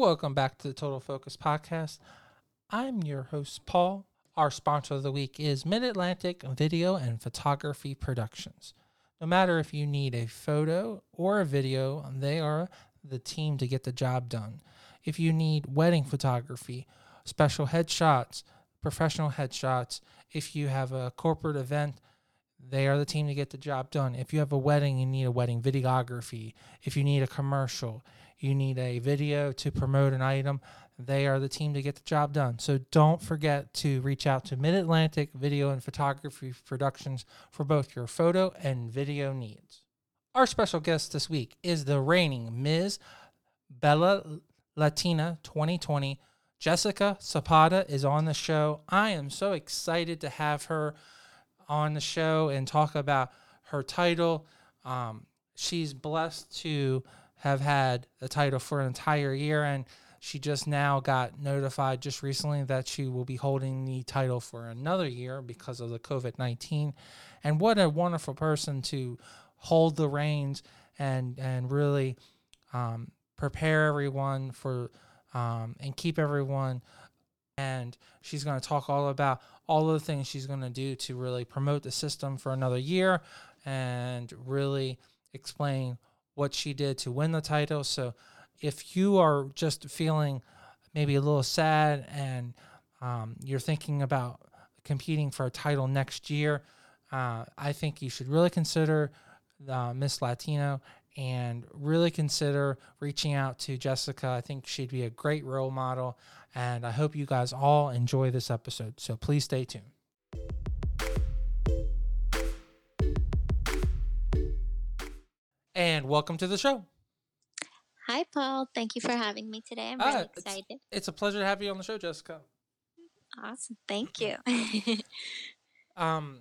Welcome back to the Total Focus Podcast. I'm your host, Paul. Our sponsor of the week is Mid Atlantic Video and Photography Productions. No matter if you need a photo or a video, they are the team to get the job done. If you need wedding photography, special headshots, professional headshots, if you have a corporate event, they are the team to get the job done. If you have a wedding, you need a wedding videography. If you need a commercial, you need a video to promote an item, they are the team to get the job done. So don't forget to reach out to Mid Atlantic Video and Photography Productions for both your photo and video needs. Our special guest this week is the reigning Ms. Bella Latina 2020. Jessica Zapata is on the show. I am so excited to have her on the show and talk about her title. Um, she's blessed to have had the title for an entire year, and she just now got notified just recently that she will be holding the title for another year because of the COVID 19. And what a wonderful person to hold the reins and, and really um, prepare everyone for um, and keep everyone. And she's going to talk all about all of the things she's going to do to really promote the system for another year and really explain what she did to win the title. So if you are just feeling maybe a little sad and um, you're thinking about competing for a title next year, uh, I think you should really consider uh, Miss Latino and really consider reaching out to Jessica. I think she'd be a great role model. And I hope you guys all enjoy this episode. So please stay tuned. And welcome to the show. Hi, Paul. Thank you for having me today. I'm really Ah, excited. It's, it's a pleasure to have you on the show, Jessica. Awesome. Thank you. Um,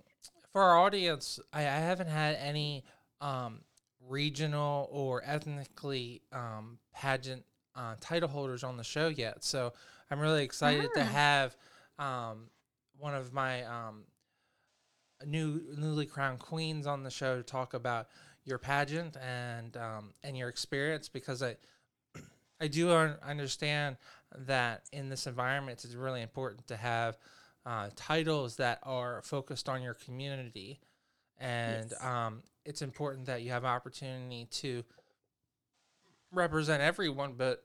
for our audience, I, I haven't had any um, regional or ethnically um, pageant uh, title holders on the show yet. So I'm really excited to Ah. have um, one of my um, new newly crowned queens on the show to talk about your pageant and um, and your experience because I I do un- understand that in this environment it's really important to have uh, titles that are focused on your community and Yes. um, it's important that you have opportunity to represent everyone but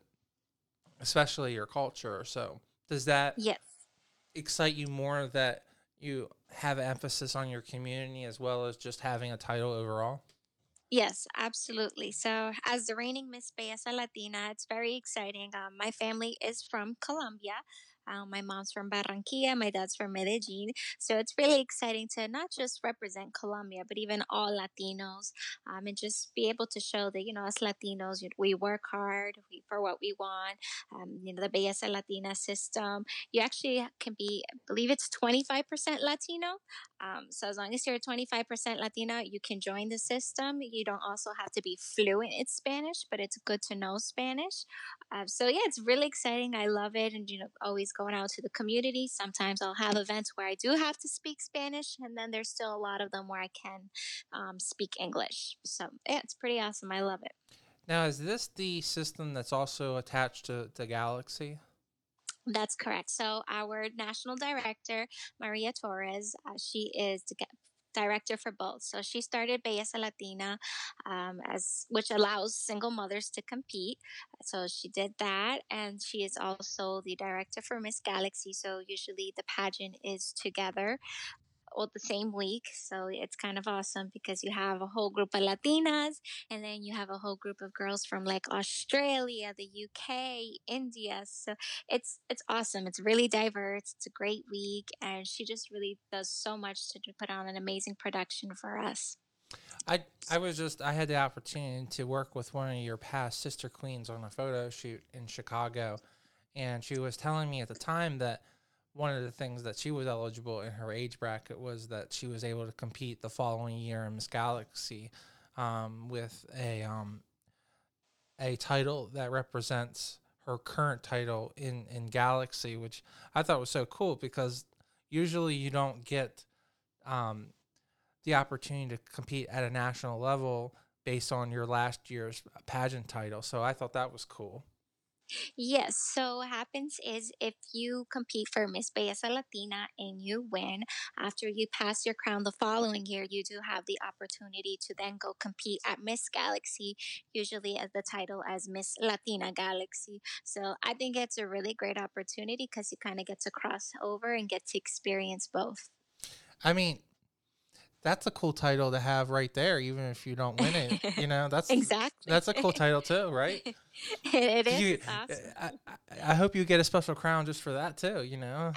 especially your culture so does that yes. excite you more that you have emphasis on your community as well as just having a title overall Yes, absolutely. So, as the reigning Miss Belleza Latina, it's very exciting. Um, my family is from Colombia. Um, my mom's from Barranquilla, my dad's from Medellin. So, it's really exciting to not just represent Colombia, but even all Latinos um, and just be able to show that, you know, as Latinos, we work hard we, for what we want. Um, you know, the Belleza Latina system, you actually can be, I believe it's 25% Latino. Um, so as long as you're 25% Latina, you can join the system. You don't also have to be fluent in Spanish, but it's good to know Spanish. Um, so yeah, it's really exciting. I love it, and you know, always going out to the community. Sometimes I'll have events where I do have to speak Spanish, and then there's still a lot of them where I can um, speak English. So yeah, it's pretty awesome. I love it. now is this the system that's also attached to the galaxy That's correct. So our national director, Maria Torres, uh, she is director for both. So she started Belleza Latina, um, as which allows single mothers to compete. So she did that, and she is also the director for Miss Galaxy. So usually the pageant is together all the same week. So it's kind of awesome because you have a whole group of Latinas and then you have a whole group of girls from like Australia, the UK, India. So it's it's awesome. It's really diverse. It's a great week and she just really does so much to put on an amazing production for us. I I was just I had the opportunity to work with one of your past sister queens on a photo shoot in Chicago, and she was telling me at the time that one of the things that she was eligible in her age bracket was that she was able to compete the following year in Miss Galaxy um, with a um, a title that represents her current title in in Galaxy, which I thought was so cool because usually you don't get um, the opportunity to compete at a national level based on your last year's pageant title. So I thought that was cool. Yes. So what happens is if you compete for Miss Belleza Latina and you win, after you pass your crown the following year, you do have the opportunity to then go compete at Miss Galaxy, usually as the title as Miss Latina Galaxy. So I think it's a really great opportunity because you kind of get to cross over and get to experience both. I mean, that's a cool title to have right there, even if you don't win it. You know, that's exactly. that's a cool title too, right? it is. You, awesome. I, I hope you get a special crown just for that too. You know,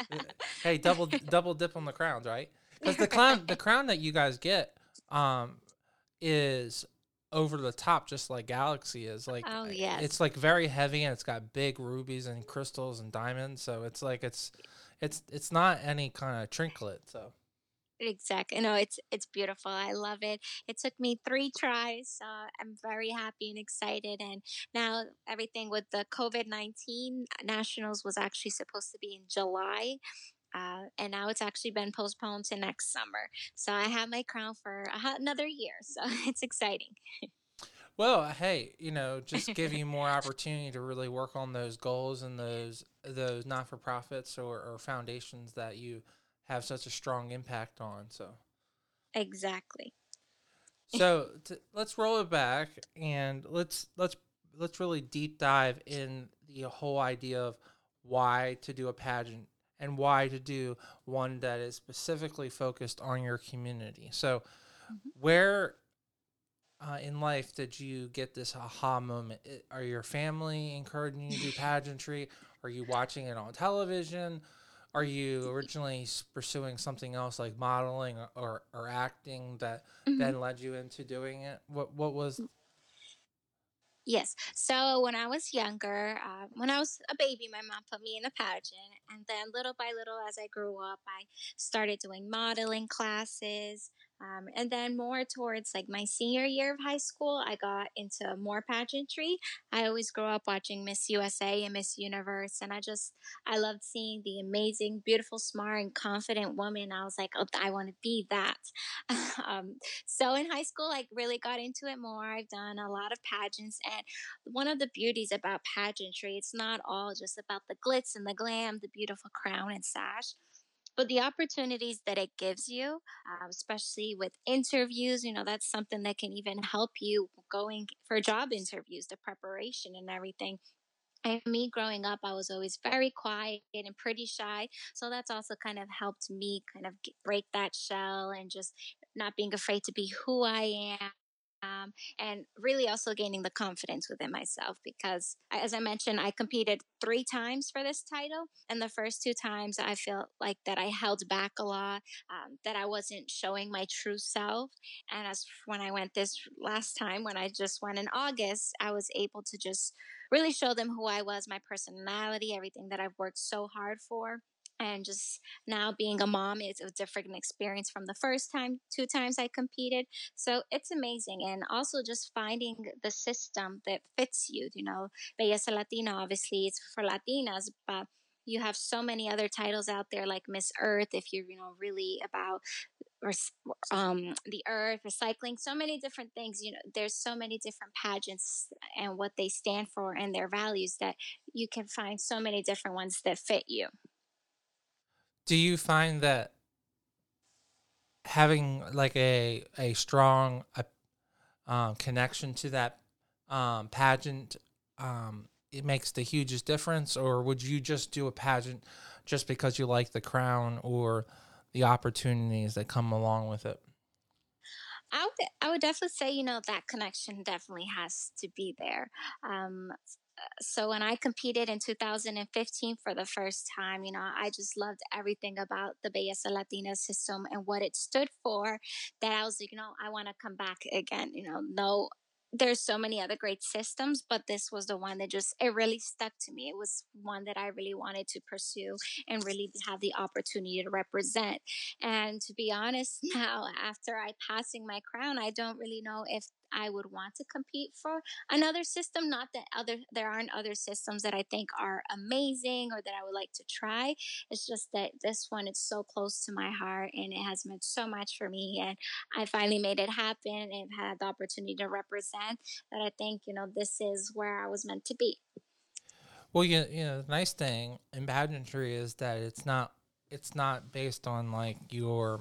hey, double double dip on the crowns, right? Because the crown the crown that you guys get, um, is over the top, just like Galaxy is. Like, oh uh, yes. it's like very heavy and it's got big rubies and crystals and diamonds. So it's like it's it's it's not any kind of trinket. So. Exactly. No, it's it's beautiful. I love it. It took me three tries. So I'm very happy and excited. And now everything with the COVID nineteen nationals was actually supposed to be in July, uh, and now it's actually been postponed to next summer. So I have my crown for another year. So it's exciting. Well, hey, you know, just give you more opportunity to really work on those goals and those those not for profits or, or foundations that you have such a strong impact on. So, Exactly. so t- let's roll it back and let's let's let's really deep dive in the whole idea of why to do a pageant and why to do one that is specifically focused on your community. So, Mhm. where uh, in life did you get this aha moment? Are your family encouraging you to do pageantry? Are you watching it on television? Are you originally pursuing something else like modeling or, or, or acting that Mhm. then led you into doing it? What what was Yes. So when I was younger, uh, when I was a baby, my mom put me in a pageant. And then little by little, as I grew up, I started doing modeling classes. Um, and then more towards like my senior year of high school, I got into more pageantry. I always grew up watching Miss USA and Miss Universe. And I just, I loved seeing the amazing, beautiful, smart, and confident woman. I was like, oh, I want to be that. um, so in high school, I really got into it more. I've done a lot of pageants, and one of the beauties about pageantry, it's not all just about the glitz and the glam, the beautiful crown and sash. But the opportunities that it gives you, uh, especially with interviews, you know, that's something that can even help you going for job interviews, the preparation and everything. And me growing up, I was always very quiet and pretty shy. So that's also kind of helped me kind of break that shell and just not being afraid to be who I am. Um, and really also gaining the confidence within myself because, as I mentioned, I competed three times for this title. And the first two times, I felt like that I held back a lot, um, that I wasn't showing my true self. And as when I went this last time, when I just went in August, I was able to just really show them who I was, my personality, everything that I've worked so hard for. And just now being a mom is a different experience from the first time, two times I competed. So it's amazing. And also just finding the system that fits you. You know, Belleza Latina, obviously, it's for Latinas, but you have so many other titles out there like Miss Earth if you're, you know, really about um, the earth, recycling, so many different things. You know, there's so many different pageants and what they stand for and their values that you can find so many different ones that fit you. Do you find that having like a a strong uh, um, connection to that um, pageant um, it makes the hugest difference or would you just do a pageant just because you like the crown or the opportunities that come along with it I would, I would definitely say, you know, that connection definitely has to be there. So when I competed in 2015 for the first time, you know, I just loved everything about the Belleza Latina system and what it stood for. That I was like, you know, I want to come back again. You know, no, there's so many other great systems, but this was the one that just it really stuck to me. It was one that I really wanted to pursue and really have the opportunity to represent. And to be honest, now after I passing my crown, I don't really know if I would want to compete for. Another system not that other there aren't other systems that i think are amazing or that i would like to try. It's just that this one is so close to my heart and it has meant so much for me and i finally made it happen and had the opportunity to represent that i think you know this is where i was meant to be. Well, you, you know, the nice thing in pageantry is that it's not it's not based on like your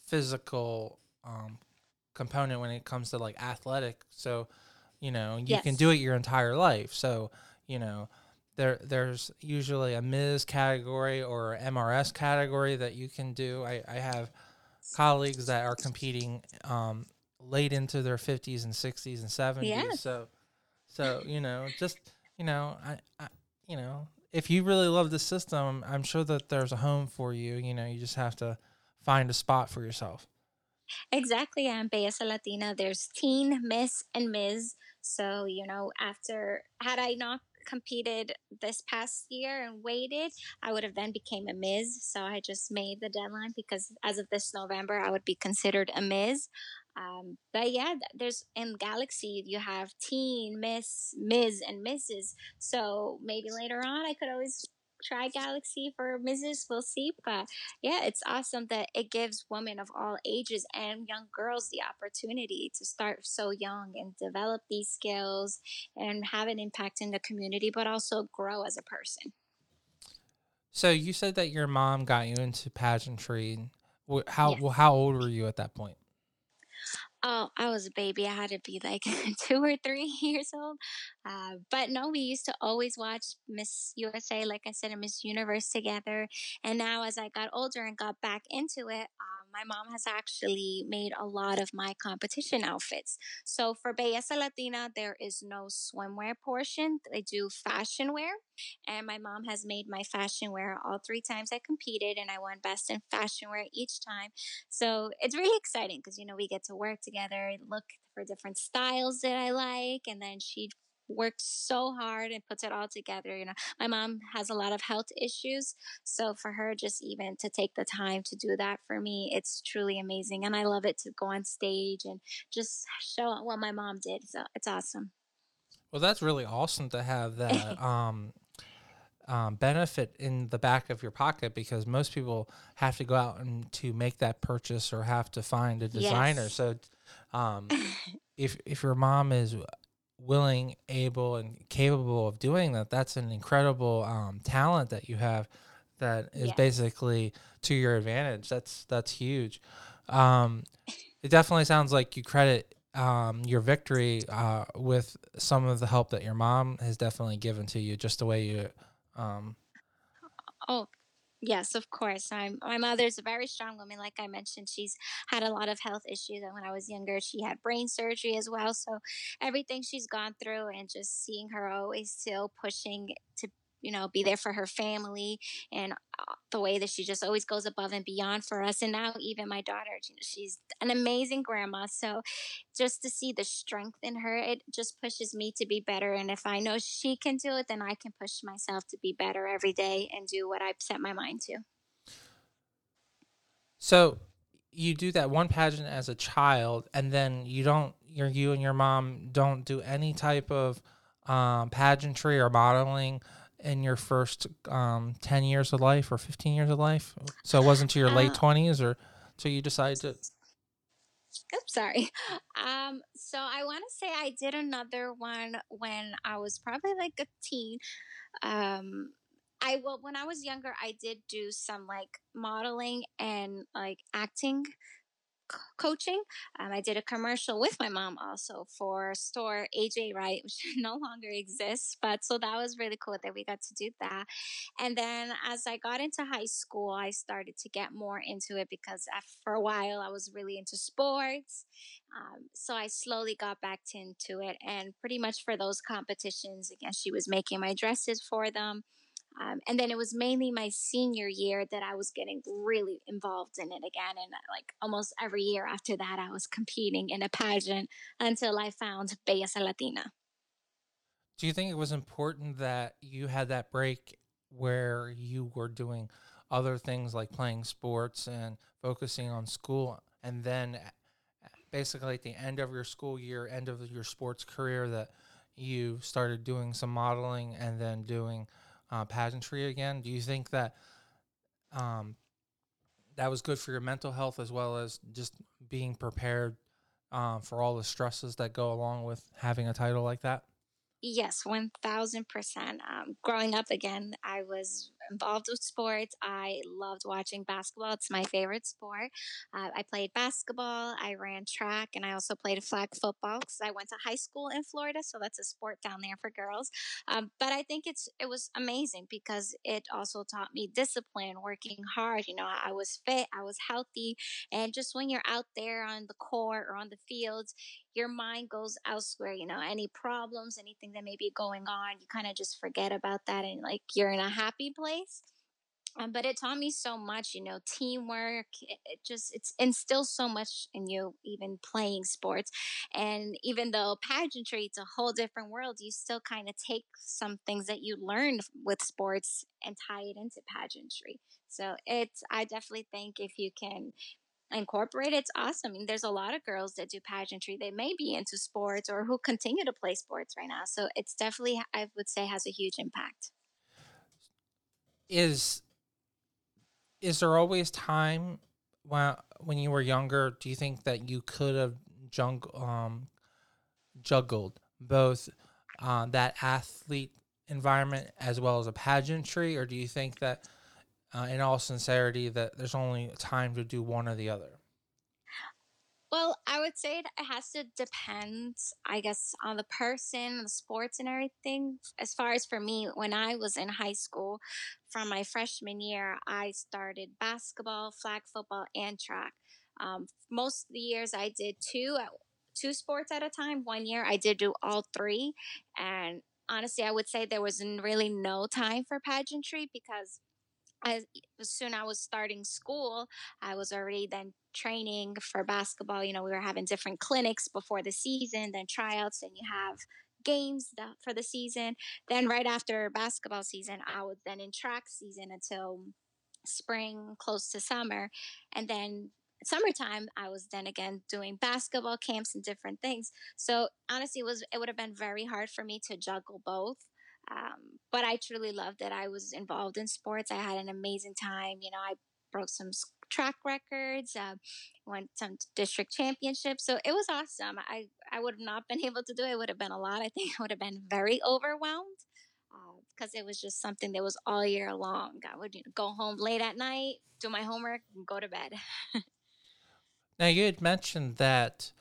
physical um, component when it comes to like athletic. So, you know, you yes. can do it your entire life. So, you know, there there's usually a Ms. category or MRS category that you can do. I, I have colleagues that are competing um, late into their 50s and 60s and 70s. Yes. So, so you know, just you know, I, I you know, if you really love the system, I'm sure that there's a home for you. You know, you just have to find a spot for yourself. Exactly. I'm Belleza Latina. There's teen, miss, and Ms. So, you know, after, had I not competed this past year and waited, I would have then became a Ms. So I just made the deadline because as of this November, I would be considered a Ms. Um, but yeah, there's in Galaxy you have teen, Miss, Ms, and Mrs. So maybe later on I could always try Galaxy for Mrs. We'll see. But yeah, it's awesome that it gives women of all ages and young girls the opportunity to start so young and develop these skills and have an impact in the community, but also grow as a person. So you said that your mom got you into pageantry. How yes. well, how old were you at that point? Oh, I was a baby. I had to be like two or three years old. Uh, but no, we used to always watch Miss USA, like I said, and Miss Universe together. And now, as I got older and got back into it, um, my mom has actually made a lot of my competition outfits. So for Belleza Latina, there is no swimwear portion. They do fashion wear. And my mom has made my fashion wear all three times I competed, and I won best in fashion wear each time. So it's really exciting because, you know, we get to work together, look for different styles that I like, and then she works so hard and puts it all together. You know, my mom has a lot of health issues. So for her, just even to take the time to do that for me, it's truly amazing. And I love it to go on stage and just show what my mom did. So it's awesome. Well, that's really awesome to have that. um, um, benefit in the back of your pocket because most people have to go out and to make that purchase or have to find a designer. Yes. So, um, if if your mom is willing, able, and capable of doing that, that's an incredible um, talent that you have. That is yes. basically to your advantage. That's that's huge. Um, it definitely sounds like you credit um, your victory uh, with some of the help that your mom has definitely given to you, just the way you. Um, oh, Yes, of course. I'm, my mother's a very strong woman. Like I mentioned, she's had a lot of health issues. And when I was younger, she had brain surgery as well. So everything she's gone through and just seeing her always still pushing to you know, be there for her family and uh, the way that she just always goes above and beyond for us. And now even my daughter, she's an amazing grandma. So just to see the strength in her, it just pushes me to be better. And if I know she can do it, then I can push myself to be better every day and do what I've set my mind to. So you do that one pageant as a child and then you don't your you and your mom don't do any type of um, pageantry or modeling in your first um, 10 years of life or 15 years of life? So it wasn't to your uh, late 20s or so you decided to? Oops, sorry. Um, so I want to say I did another one when I was probably like a teen. Um, I well, when I was younger, I did do some like modeling and like acting coaching. Um, I did a commercial with my mom also for store AJ Wright, which no longer exists. But so that was really cool that we got to do that. And then as I got into high school, I started to get more into it because for a while I was really into sports. Um, so I slowly got back into it. And pretty much for those competitions, again, she was making my dresses for them. Um, and then it was mainly my senior year that I was getting really involved in it again. And uh, like almost every year after that, I was competing in a pageant until I found Belleza Latina. Do you think it was important that you had that break where you were doing other things like playing sports and focusing on school and then basically at the end of your school year, end of your sports career that you started doing some modeling and then doing – uh, pageantry again. Do you think that um, that was good for your mental health as well as just being prepared um, for all the stresses that go along with having a title like that? Yes, 1000%. Um, growing up again, I was involved with sports. I loved watching basketball. It's my favorite sport. Uh, I played basketball, I ran track, and I also played flag football because I went to high school in Florida, so that's a sport down there for girls. Um, but I think it's it was amazing because it also taught me discipline, working hard. You know, I was fit, I was healthy, and just when you're out there on the court or on the fields, your mind goes elsewhere. You know, any problems, anything that may be going on, you kind of just forget about that and like you're in a happy place. Um, but it taught me so much, you know, teamwork. It, it, just it's instills so much in you, even playing sports. And even though pageantry it's a whole different world, you still kind of take some things that you learned with sports and tie it into pageantry. So it's I definitely think if you can incorporate it's awesome. I mean, there's a lot of girls that do pageantry. They may be into sports or who continue to play sports right now. So it's definitely I would say has a huge impact. Is is there always time when when you were younger? Do you think that you could have jung, um, juggled both uh, that athlete environment as well as a pageantry, or do you think that, uh, in all sincerity, that there's only time to do one or the other? Well, I would say it has to depend, I guess, on the person, the sports, and everything. As far as for me, when I was in high school, from my freshman year, I started basketball, flag football, and track. Um, most of the years, I did two two sports at a time. One year, I did do all three, and honestly, I would say there was really no time for pageantry because as, as soon I was starting school, I was already then training for basketball. You know, we were having different clinics before the season, then tryouts, and you have games for the season. Then right after basketball season, I was then in track season until spring, close to summer, and then summertime i was then again doing basketball camps and different things so honestly it was it would have been very hard for me to juggle both um, but I truly loved it. I was involved in sports. I had an amazing time. You know, I broke some track records, uh, went some district championships. So it was awesome. I, I would have not been able to do it. It would have been a lot. I think I would have been very overwhelmed because uh, it was just something that was all year long. I would you know, go home late at night, do my homework, and go to bed. now, you had mentioned that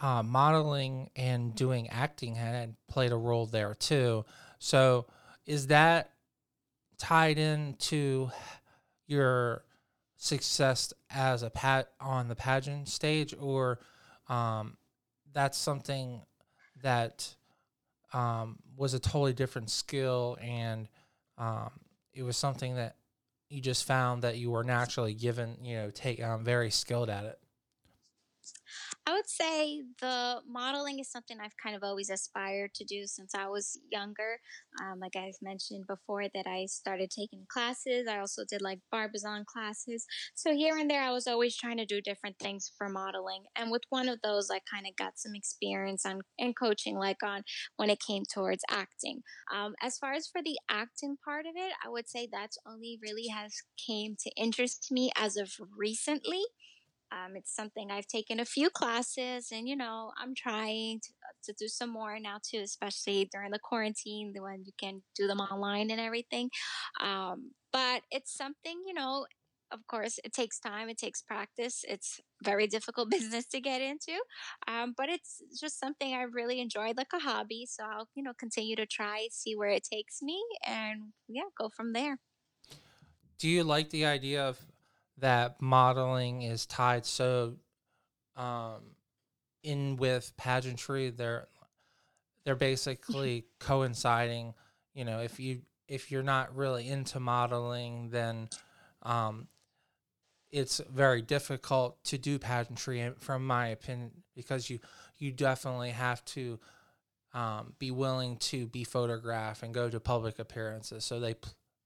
uh, modeling and doing acting had played a role there too. So is that tied into your success as a pat on the pageant stage, or um, that's something that um, was a totally different skill, and um, it was something that you just found that you were naturally given, you know, take um, very skilled at it. I would say the modeling is something I've kind of always aspired to do since I was younger. Um, like I've mentioned before, that I started taking classes. I also did like Barbizon classes. So here and there, I was always trying to do different things for modeling. And with one of those, I kind of got some experience on and coaching, like on when it came towards acting. Um, as far as for the acting part of it, I would say that's only really has came to interest me as of recently. Um, it's something I've taken a few classes, and you know, I'm trying to, uh, to do some more now too, especially during the quarantine, when you can do them online and everything. Um, but it's something, you know, of course, it takes time, it takes practice. It's very difficult business to get into, um, but it's just something I really enjoyed, like a hobby. So I'll, you know, continue to try, see where it takes me, and yeah, go from there. Do you like the idea of that modeling is tied so um, in with pageantry. They're they're basically coinciding. You know, if you if you're not really into modeling, then um, it's very difficult to do pageantry, from my opinion, because you you definitely have to um, be willing to be photographed and go to public appearances. So they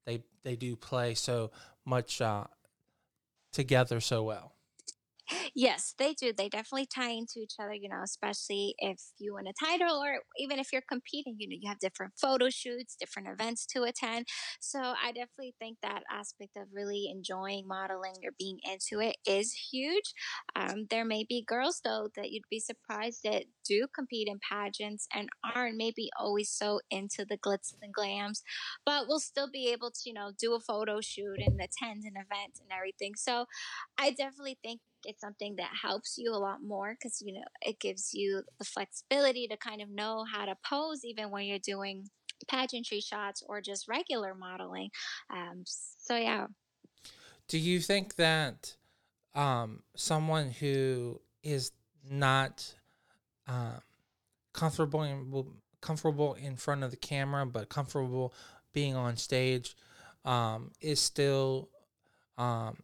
they they do play so much uh, together so well. Yes, they do. They definitely tie into each other, you know, especially if you win a title or even if you're competing, you know, you have different photo shoots, different events to attend. So I definitely think that aspect of really enjoying modeling or being into it is huge. Um, there may be girls, though, that you'd be surprised that do compete in pageants and aren't maybe always so into the glitz and glams, but will still be able to, you know, do a photo shoot and attend an event and everything. So I definitely think it's something that helps you a lot more because you know it gives you the flexibility to kind of know how to pose even when you're doing pageantry shots or just regular modeling um, so yeah. Do you think that um, someone who is not um, comfortable in, comfortable in front of the camera but comfortable being on stage um, is still um,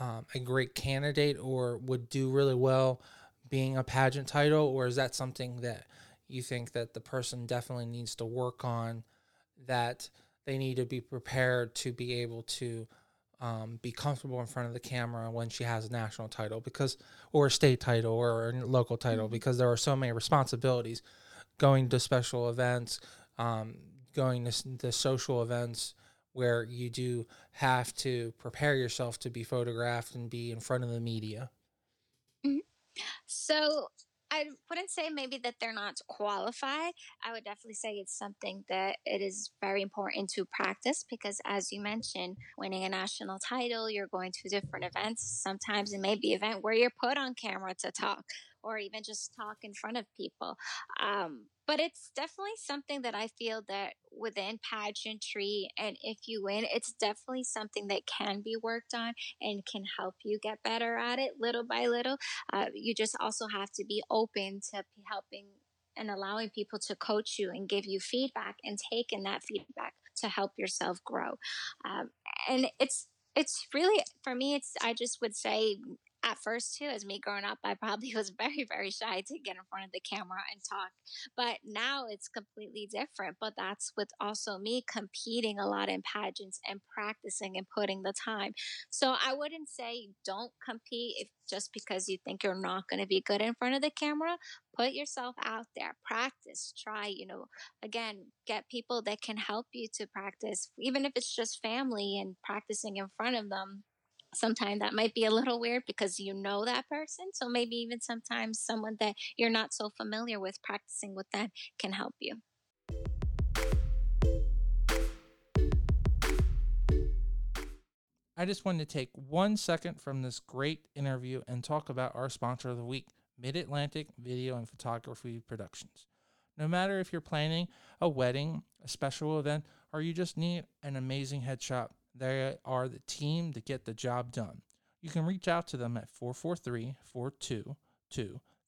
um, a great candidate or would do really well being a pageant title, or is that something that you think that the person definitely needs to work on? That they need to be prepared to be able to um, be comfortable in front of the camera when she has a national title, because or a state title or a local title, mm-hmm. because there are so many responsibilities going to special events, um, going to the social events where you do have to prepare yourself to be photographed and be in front of the media? Mm-hmm. So I wouldn't say maybe that they're not qualified. I would definitely say it's something that it is very important to practice because, as you mentioned, winning a national title, you're going to different events. Sometimes it may be event where you're put on camera to talk or even just talk in front of people. Um, but it's definitely something that I feel that within pageantry, and if you win, it's definitely something that can be worked on and can help you get better at it little by little. Uh, you just also have to be open to helping and allowing people to coach you and give you feedback and taking that feedback to help yourself grow. Um, and it's it's really for me it's i just would say at first too as me growing up i probably was very very shy to get in front of the camera and talk but now it's completely different but that's with also me competing a lot in pageants and practicing and putting the time so i wouldn't say don't compete if just because you think you're not going to be good in front of the camera put yourself out there practice try you know again get people that can help you to practice even if it's just family and practicing in front of them sometimes that might be a little weird because you know that person. So maybe even sometimes someone that you're not so familiar with practicing with them can help you. I just wanted to take one second from this great interview and talk about our sponsor of the week, Mid Atlantic Video and Photography Productions. No matter if you're planning a wedding, a special event, or you just need an amazing headshot, they are the team to get the job done. You can reach out to them at 443 422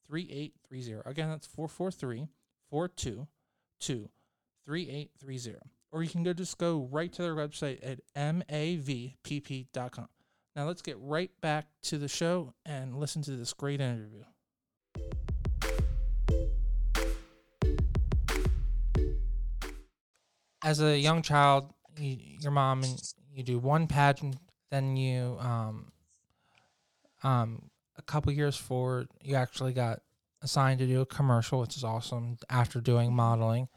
3830. Again, that's 443 422 3830. Or you can go just go right to their website at mavpp.com. Now let's get right back to the show and listen to this great interview. As a young child, your mom and you do one pageant, then you um, um, a couple years forward, you actually got assigned to do a commercial, which is awesome. After doing modeling,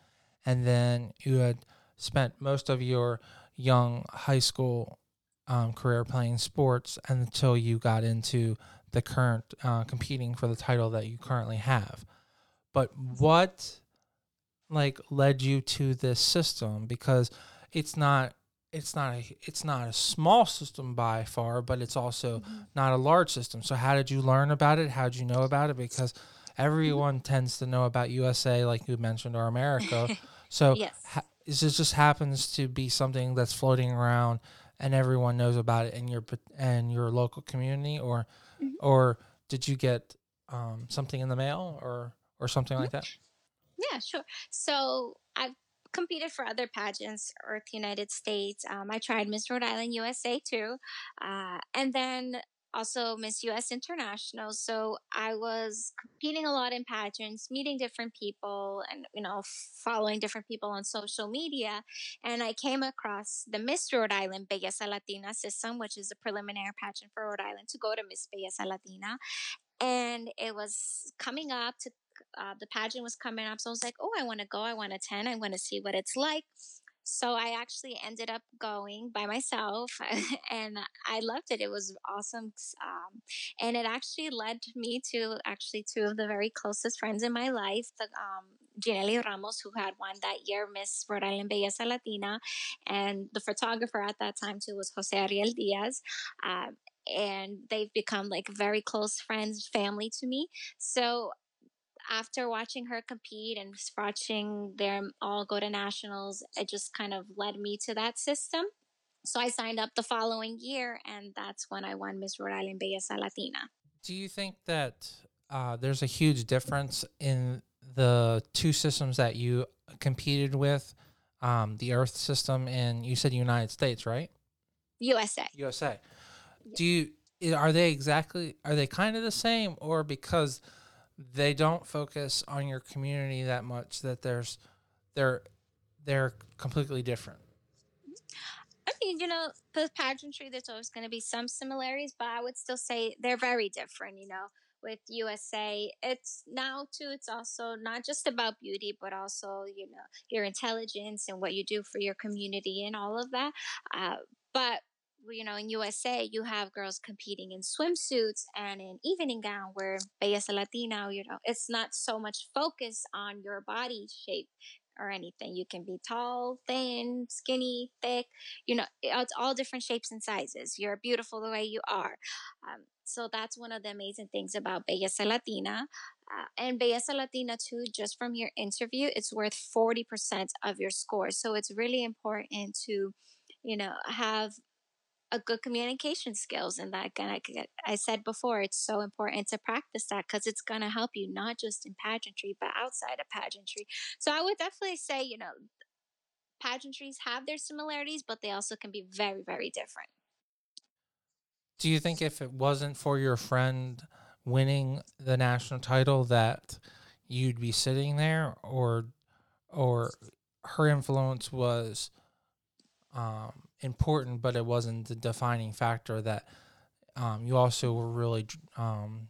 and then you had spent most of your young high school um, career playing sports until you got into the current uh, competing for the title that you currently have. But what like led you to this system because it's not it's not a it's not a small system by far, but it's also mm-hmm. not a large system. So how did you learn about it? How did you know about it? Because everyone mm-hmm. tends to know about USA, like you mentioned, or America. so yes. ha- this just happens to be something that's floating around, and everyone knows about it in your and your local community, or mm-hmm. or did you get um, something in the mail or or something like that? Yeah, sure. So I've competed for other pageants, Earth United States. Um, I tried Miss Rhode Island USA too. Uh, and then also Miss US International. So I was competing a lot in pageants, meeting different people, and you know, following different people on social media. And I came across the Miss Rhode Island Belleza Latina system, which is a preliminary pageant for Rhode Island to go to Miss Belleza Latina. And it was coming up to uh, the pageant was coming up. So I was like, oh, I want to go. I want to attend. I want to see what it's like. So I actually ended up going by myself and I loved it. It was awesome. Um, and it actually led me to actually two of the very closest friends in my life, the, um, Ginelli Ramos, who had won that year Miss Rhode Island Belleza Latina, and the photographer at that time too was Jose Ariel Diaz. Um, and they've become like very close friends, family to me. So after watching her compete and watching them all go to nationals, it just kind of led me to that system. So I signed up the following year, and that's when I won Miss Rhode Island Belleza Latina. Do you think that uh, there's a huge difference in the two systems that you competed with, um, the Earth system and you said United States, right? USA. USA. Do you are they exactly are they kind of the same or because they don't focus on your community that much that there's they're they're completely different I mean, you know, the pageantry, there's always going to be some similarities, but I would still say they're very different. You know, with USA, it's now too, it's also not just about beauty, but also, you know, your intelligence and what you do for your community and all of that. Uh, but you know, in USA, you have girls competing in swimsuits and in evening gown where Belleza Latina, you know, it's not so much focus on your body shape or anything. You can be tall, thin, skinny, thick, you know, it's all different shapes and sizes. You're beautiful the way you are. Um, so that's one of the amazing things about Belleza Latina. Uh, and Belleza Latina, too, just from your interview, it's worth 40% of your score. So it's really important to, you know, have a good communication skills and that I, I said before it's so important to practice that because it's going to help you not just in pageantry but outside of pageantry. So i would definitely say you know pageantries have their similarities but they also can be very very different. Do you think if it wasn't for your friend winning the national title that you'd be sitting there or or her influence was um important, but it wasn't the defining factor that um, you also were really um,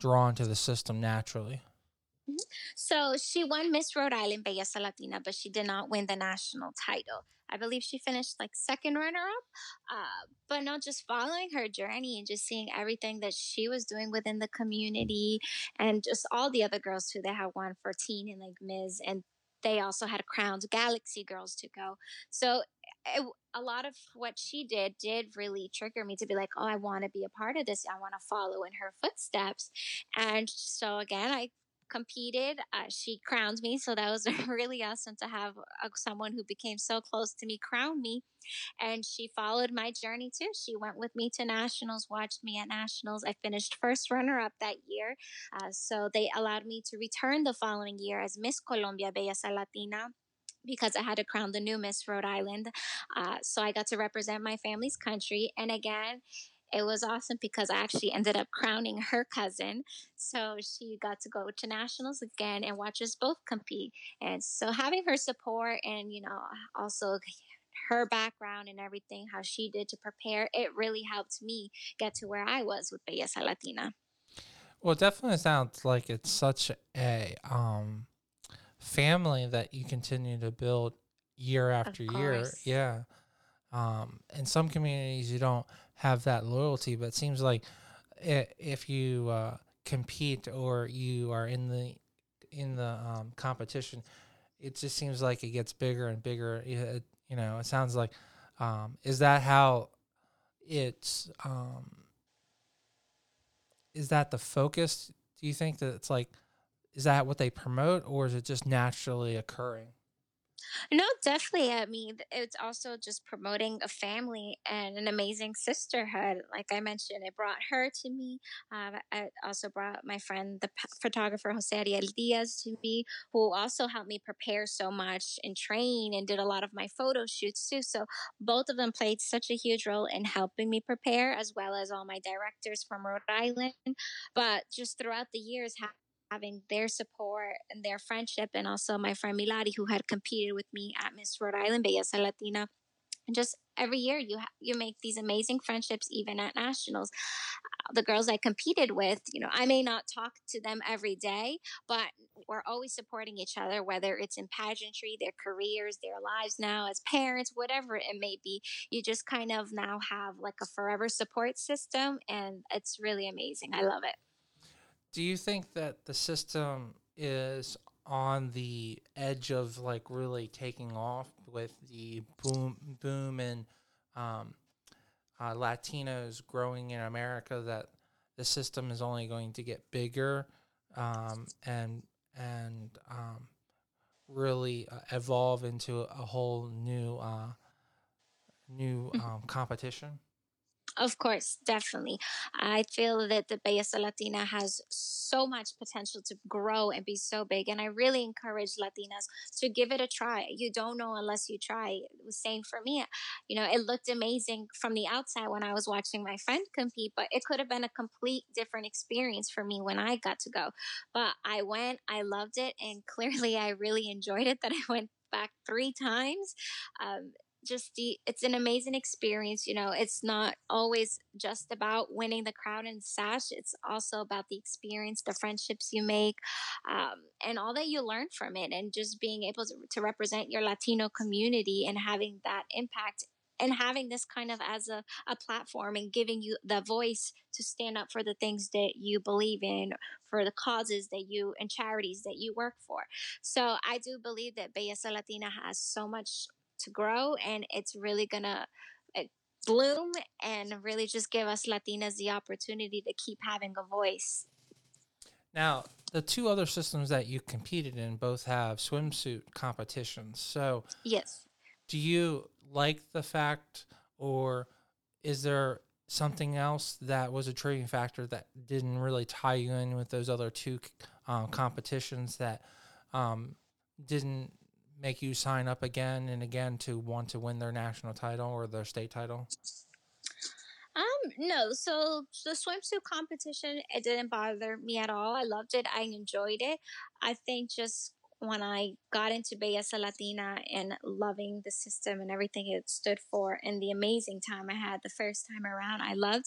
drawn to the system naturally. Mm-hmm. So she won Miss Rhode Island Belleza Latina, but she did not win the national title. I believe she finished like second runner up. Uh, but not just following her journey and just seeing everything that she was doing within the community and just all the other girls too that had won for teen and like Ms. And they also had crowned Galaxy girls to go. So it, a lot of what she did did really trigger me to be like, oh, I want to be a part of this. I want to follow in her footsteps. And so again, I competed. Uh, she crowned me, so that was really awesome to have uh, someone who became so close to me crown me. And she followed my journey too. She went with me to nationals, watched me at nationals. I finished first runner up that year, uh, so they allowed me to return the following year as Miss Colombia Belleza Latina because I had to crown the new Miss Rhode Island. Uh, so I got to represent my family's country. And again, it was awesome because I actually ended up crowning her cousin. So she got to go to nationals again and watch us both compete. And so having her support and, you know, also her background and everything, how she did to prepare, it really helped me get to where I was with Belleza Latina. Well, it definitely sounds like it's such a um family that you continue to build year after year. Yeah. Um, in some communities, you don't have that loyalty, but it seems like if you uh, compete or you are in the in the um, competition, it just seems like it gets bigger and bigger. It, you know, it sounds like um, is that how it's um, is that the focus? Do you think that it's like is that what they promote or is it just naturally occurring? No, definitely. I mean, it's also just promoting a family and an amazing sisterhood. Like I mentioned, it brought her to me. Um, I also brought my friend, the photographer Jose Ariel Diaz, to me, who also helped me prepare so much and train and did a lot of my photo shoots too. So both of them played such a huge role in helping me prepare, as well as all my directors from Rhode Island. But just throughout the years, having their support and their friendship, and also my friend Milari, who had competed with me at Miss Rhode Island Belleza Latina. And just every year, you ha- you make these amazing friendships, even at nationals. Uh, the girls I competed with, you know, I may not talk to them every day, but we're always supporting each other, whether it's in pageantry, their careers, their lives now as parents, whatever it may be. You just kind of now have like a forever support system, and it's really amazing. I love it do you think that the system is on the edge of like really taking off with the boom boom and um, uh, Latinos growing in America that the system is only going to get bigger um, and and um, really uh, evolve into a whole new uh, new mm-hmm. um, competition. Of course, definitely. I feel that the Belleza Latina has so much potential to grow and be so big. And I really encourage Latinas to give it a try. You don't know unless you try. It was same for me. You know, it looked amazing from the outside when I was watching my friend compete, but it could have been a complete different experience for me when I got to go. But I went, I loved it, and clearly I really enjoyed it that I went back three times. Um, just the it's an amazing experience you know it's not always just about winning the crowd and sash it's also about the experience the friendships you make um, and all that you learn from it and just being able to, to represent your latino community and having that impact and having this kind of as a, a platform and giving you the voice to stand up for the things that you believe in for the causes that you and charities that you work for. So i do believe that belleza latina has so much to grow and it's really gonna eh, bloom and really just give us Latinas the opportunity to keep having a voice. Now, the two other systems that you competed in both have swimsuit competitions. So, yes. Do you like the fact, or is there something else that was a triggering factor that didn't really tie you in with those other two um, competitions that um, didn't make you sign up again and again to want to win their national title or their state title? Um, no. So the swimsuit competition, it didn't bother me at all. I loved it. I enjoyed it. I think just when I got into Belleza Latina and loving the system and everything it stood for and the amazing time I had the first time around, I loved.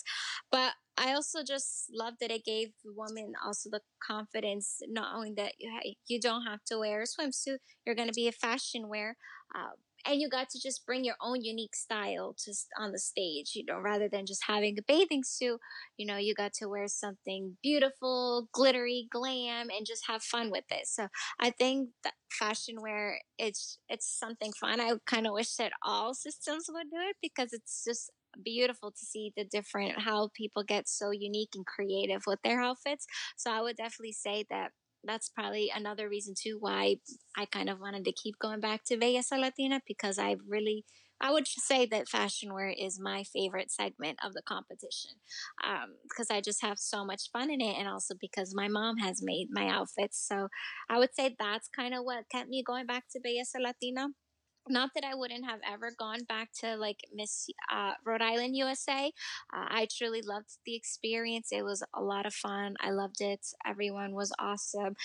But I also just loved that it gave women also the confidence, only that you, you don't have to wear a swimsuit, you're going to be a fashion wear. Uh, and you got to just bring your own unique style just on the stage you know rather than just having a bathing suit you know you got to wear something beautiful glittery glam and just have fun with it. So i think that fashion wear it's it's something fun. I kind of wish that all systems would do it because it's just beautiful to see the different how people get so unique and creative with their outfits. So i would definitely say that that's probably another reason too why I kind of wanted to keep going back to Belleza Latina because I really I would say that fashion wear is my favorite segment of the competition um, because I just have so much fun in it, and also because my mom has made my outfits. So I would say that's kind of what kept me going back to Belleza Latina not that I wouldn't have ever gone back to like Miss uh, Rhode Island, USA. Uh, I truly loved the experience. It was a lot of fun. I loved it. Everyone was awesome.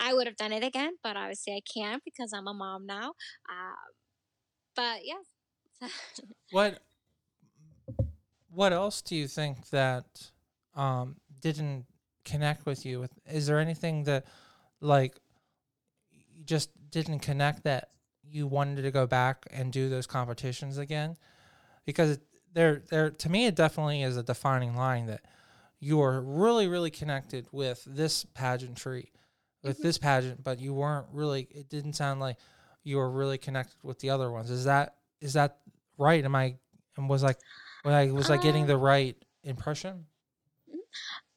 I would have done it again, but obviously I can't because I'm a mom now. Uh, but yeah. what What else do you think that um, didn't connect with you? With is there anything that like you just didn't connect that you wanted to go back and do those competitions again? Because there there to me it definitely is a defining line that you are really really connected with this pageantry with mm-hmm. this pageant but you weren't really it didn't sound like you were really connected with the other ones. Is that is that right? Am i and was like was i was um, i getting the um right impression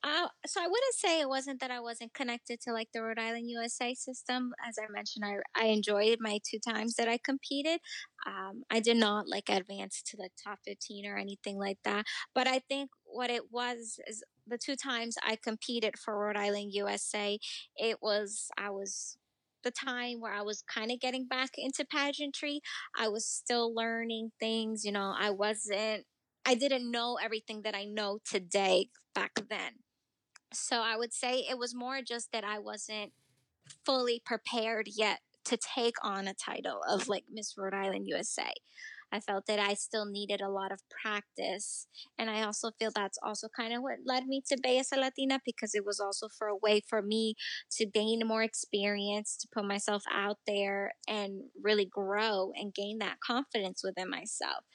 Uh, so I wouldn't say it wasn't that I wasn't connected to like the Rhode Island USA system. As I mentioned, I I enjoyed my two times that I competed. Um, I did not like advance to the top 15 or anything like that. But I think what it was is the two times I competed for Rhode Island USA, it was I was the time where I was kind of getting back into pageantry. I was still learning things, you know, I wasn't I didn't know everything that I know today back then. So I would say it was more just that I wasn't fully prepared yet to take on a title of like Miss Rhode Island USA. I felt that I still needed a lot of practice. And I also feel that's also kind of what led me to Belleza Latina because it was also for a way for me to gain more experience, to put myself out there and really grow and gain that confidence within myself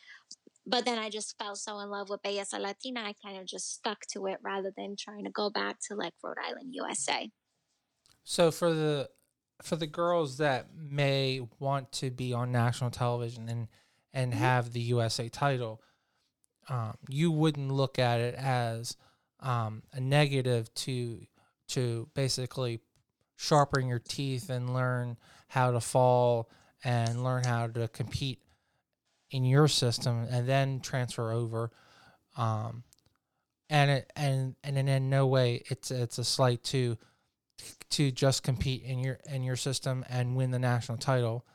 but then I just fell so in love with Belleza Latina, I kind of just stuck to it rather than trying to go back to like Rhode Island, USA. So for the for the girls that may want to be on national television and and mm-hmm. have the USA title, um, you wouldn't look at it as um, a negative to to basically sharpen your teeth and learn how to fall and learn how to compete in your system and then transfer over. Um, and it, and and in no way it's it's a slight to to just compete in your in your system and win the national title,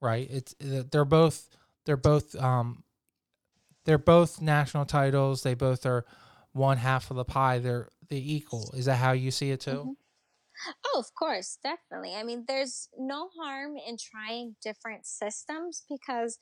right? It's they're both they're both um they're both national titles. They both are one half of the pie. They're they equal. Is that how you see it too? Mm-hmm. Oh, of course, definitely. I mean, there's no harm in trying different systems because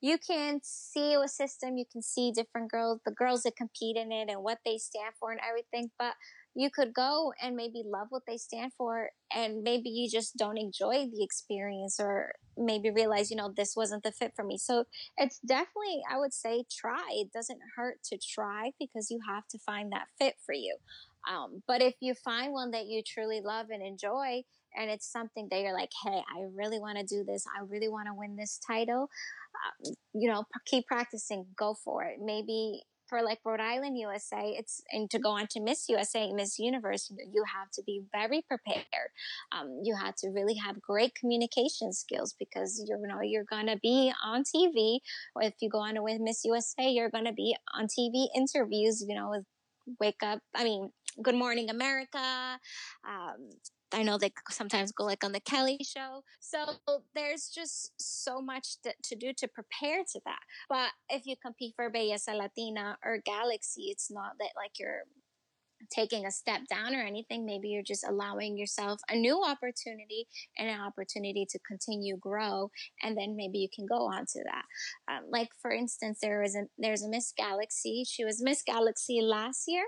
you can see a system, you can see different girls, the girls that compete in it and what they stand for and everything, but you could go and maybe love what they stand for and maybe you just don't enjoy the experience or maybe realize, you know, this wasn't the fit for me. So it's definitely, I would say, try. It doesn't hurt to try because you have to find that fit for you. Um, but if you find one that you truly love and enjoy, and it's something that you're like, hey, I really want to do this. I really want to win this title. Um, you know, keep practicing, go for it. Maybe for like Rhode Island USA, it's and to go on to Miss USA, Miss Universe, you have to be very prepared. Um, you have to really have great communication skills because you know you're gonna be on TV. If you go on to win Miss USA, you're gonna be on TV interviews. You know, with Wake Up. I mean, Good Morning America. Um, I know they sometimes go like on the Kelly show. So there's just so much to, to do to prepare to that. But if you compete for Belleza Latina or Galaxy, it's not that like you're taking a step down or anything. Maybe you're just allowing yourself a new opportunity and an opportunity to continue grow, and then maybe you can go on to that. Um, like for instance, there is a there's a Miss Galaxy. She was Miss Galaxy last year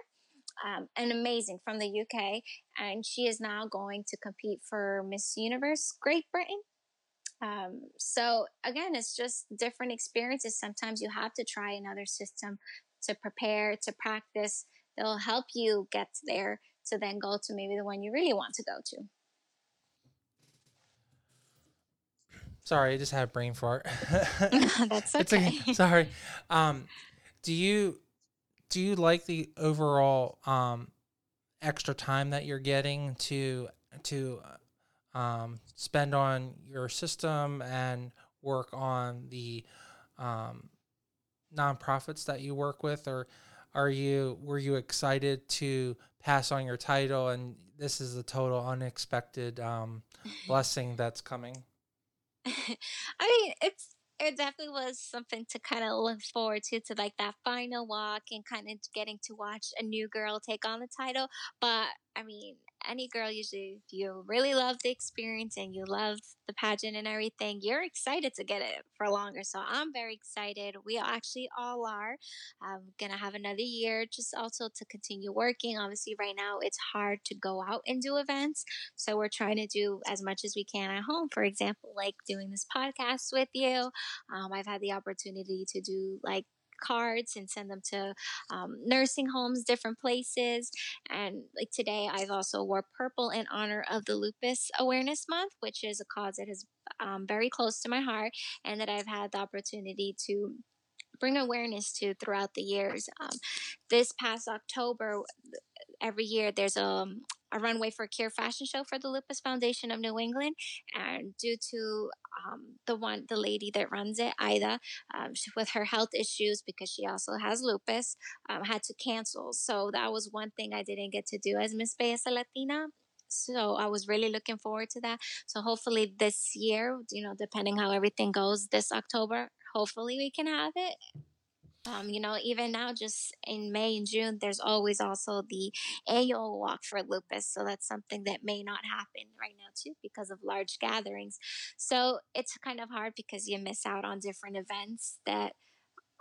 um, and amazing from the UK, and she is now going to compete for Miss Universe Great Britain. Um, so again, it's just different experiences. Sometimes you have to try another system to prepare, to practice. It'll help you get there to then go to maybe the one you really want to go to. Sorry, I just had a brain fart. That's okay. okay. Sorry. Um, do you do you like the overall um, extra time that you're getting to to um, spend on your system and work on the um, nonprofits that you work with, or are you were you excited to pass on your title and this is a total unexpected um, blessing that's coming? I mean, it's it definitely was something to kind of look forward to, to like that final walk and kind of getting to watch a new girl take on the title. But I mean, any girl usually, if you really love the experience and you love the pageant and everything, you're excited to get it for longer. So I'm very excited. We actually all are. I'm gonna have another year just also to continue working. Obviously, right now it's hard to go out and do events, so we're trying to do as much as we can at home. For example, like doing this podcast with you. Um, I've had the opportunity to do like cards and send them to um, nursing homes, different places. And like today, I've also wore purple in honor of the Lupus Awareness Month, which is a cause that is um, very close to my heart and that I've had the opportunity to bring awareness to throughout the years. Um, this past October, every year there's a, a runway for cure fashion show for the lupus foundation of new england and due to um, the one the lady that runs it ida um, she, with her health issues because she also has lupus um, had to cancel so that was one thing i didn't get to do as miss belleza latina so I was really looking forward to that. So hopefully this year, you know, depending how everything goes this October, hopefully we can have it. Um, you know, even now, just in May and June, there's always also the annual walk for lupus. So that's something that may not happen right now, too, because of large gatherings. So it's kind of hard because you miss out on different events that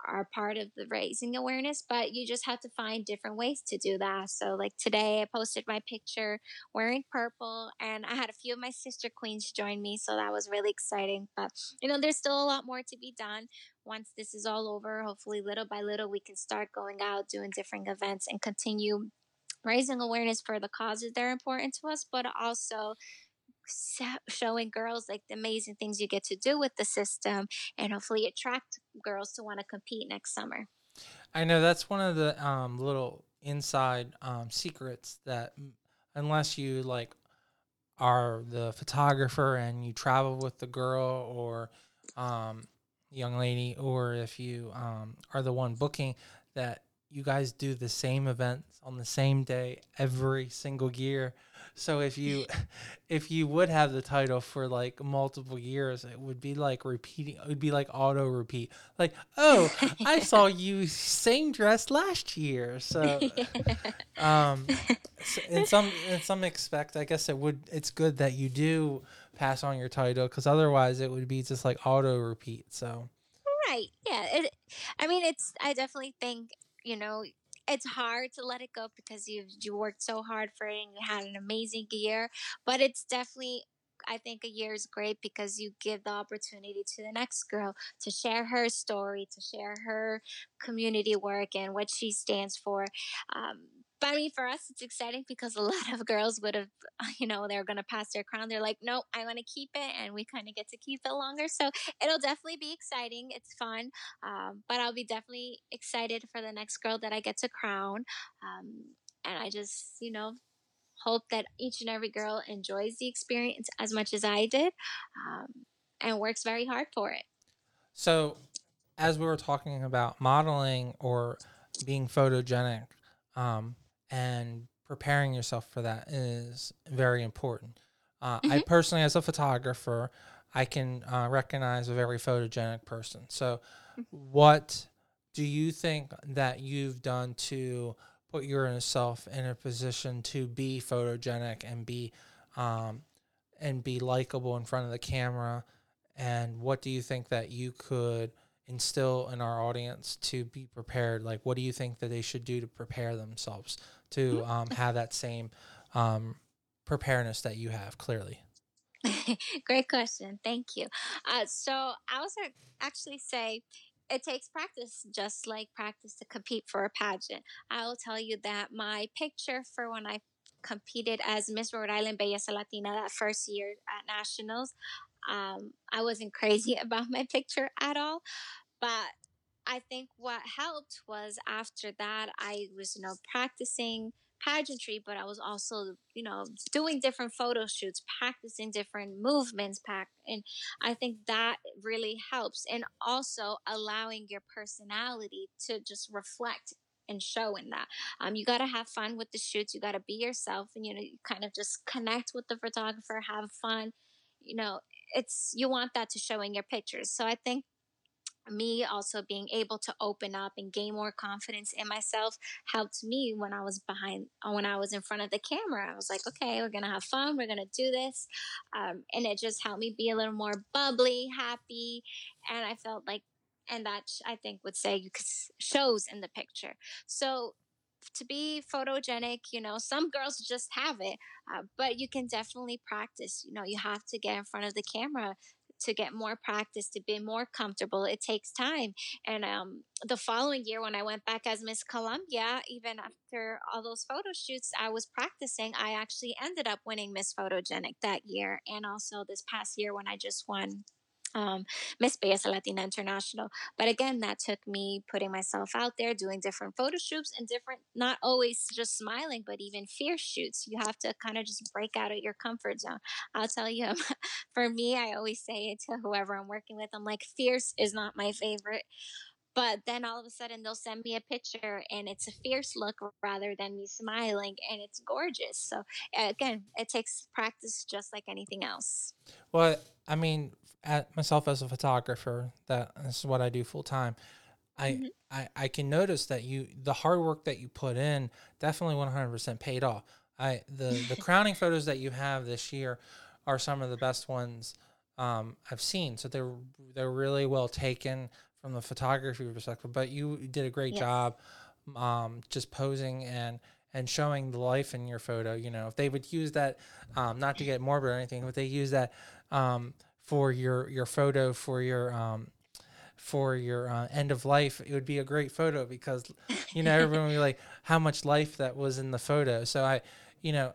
are part of the raising awareness, but you just have to find different ways to do that. So, like today, I posted my picture wearing purple, and I had a few of my sister queens join me, so that was really exciting. But you know, there's still a lot more to be done. Once this is all over, hopefully, little by little, we can start going out, doing different events, and continue raising awareness for the causes that are important to us, but also showing girls like the amazing things you get to do with the system and hopefully attract girls to want to compete next summer. I know that's one of the um, little inside um, secrets that unless you like are the photographer and you travel with the girl or um, young lady or if you um, are the one booking that you guys do the same events on the same day every single year so if you if you would have the title for like multiple years, it would be like repeating it would be like auto repeat. Like, oh, I saw you same dress last year. So um in some in some expect I guess it would it's good that you do pass on your title cuz otherwise it would be just like auto repeat. So Right. Yeah. It, I mean, it's. I definitely think you know it's hard to let it go because you you worked so hard for it and you had an amazing year. But it's definitely I think a year is great because you give the opportunity to the next girl to share her story, to share her community work and what she stands for. Um, but I mean, for us, it's exciting because a lot of girls would have, you know, they're going to pass their crown. They're like, no, I want to keep it. And we kind of get to keep it longer. So it'll definitely be exciting. It's fun. Um, but I'll be definitely excited for the next girl that I get to crown. Um, and I just, you know, hope that each and every girl enjoys the experience as much as I did um, and works very hard for it. So, as we were talking about modeling or being photogenic, um, and preparing yourself for that is very important. Uh, mm-hmm. I personally, as a photographer, I can uh, recognize a very photogenic person. So, mm-hmm. what do you think that you've done to put yourself in a position to be photogenic and be um, and be likable in front of the camera? And what do you think that you could instill in our audience to be prepared? Like, what do you think that they should do to prepare themselves to mm-hmm. um, have that same um, preparedness that you have? Clearly. Great question. Thank you. Uh, so I was actually say it takes practice, just like practice to compete for a pageant. I will tell you that my picture for when I competed as Miss Rhode Island Belleza Latina that first year at nationals, um, I wasn't crazy about my picture at all. But I think what helped was after that, I was, you know, practicing pageantry, but I was also, you know, doing different photo shoots, practicing different movements, pack, and I think that really helps. And also allowing your personality to just reflect and show in that. Um, you got to have fun with the shoots. You got to be yourself, and you know, you kind of just connect with the photographer, have fun. You know, it's you want that to show in your pictures. So I think me also being able to open up and gain more confidence in myself helped me when I was behind, uh, when I was in front of the camera. I was like, okay, we're going to have fun. We're going to do this. Um, and it just helped me be a little more bubbly, happy. And I felt like, and that I think would say shows in the picture. So to be photogenic, you know, some girls just have it, uh, but you can definitely practice. You know, you have to get in front of the camera to get more practice, to be more comfortable. It takes time. And um, the following year, when I went back as Miss Columbia, even after all those photo shoots I was practicing, I actually ended up winning Miss Photogenic that year. And also this past year when I just won um, Miss Belleza Latina International. But again, that took me putting myself out there, doing different photo shoots and different, not always just smiling, but even fierce shoots. You have to kind of just break out of your comfort zone. I'll tell you, for me, I always say it to whoever I'm working with. I'm like, fierce is not my favorite. But then all of a sudden they'll send me a picture and it's a fierce look rather than me smiling and it's gorgeous. So again, it takes practice just like anything else. Well, I mean, at myself as a photographer, that this is what I do full time. I, mm-hmm. I I can notice that you the hard work that you put in definitely 100% paid off. I the the crowning photos that you have this year are some of the best ones um, I've seen. So they're they're really well taken from the photography perspective. But you did a great yes. job um, just posing and and showing the life in your photo. You know, if they would use that, um, not to get morbid or anything, but they use that um, for your your photo for your um, for your uh, end of life, it would be a great photo because you know everyone would be like how much life that was in the photo. So I, you know,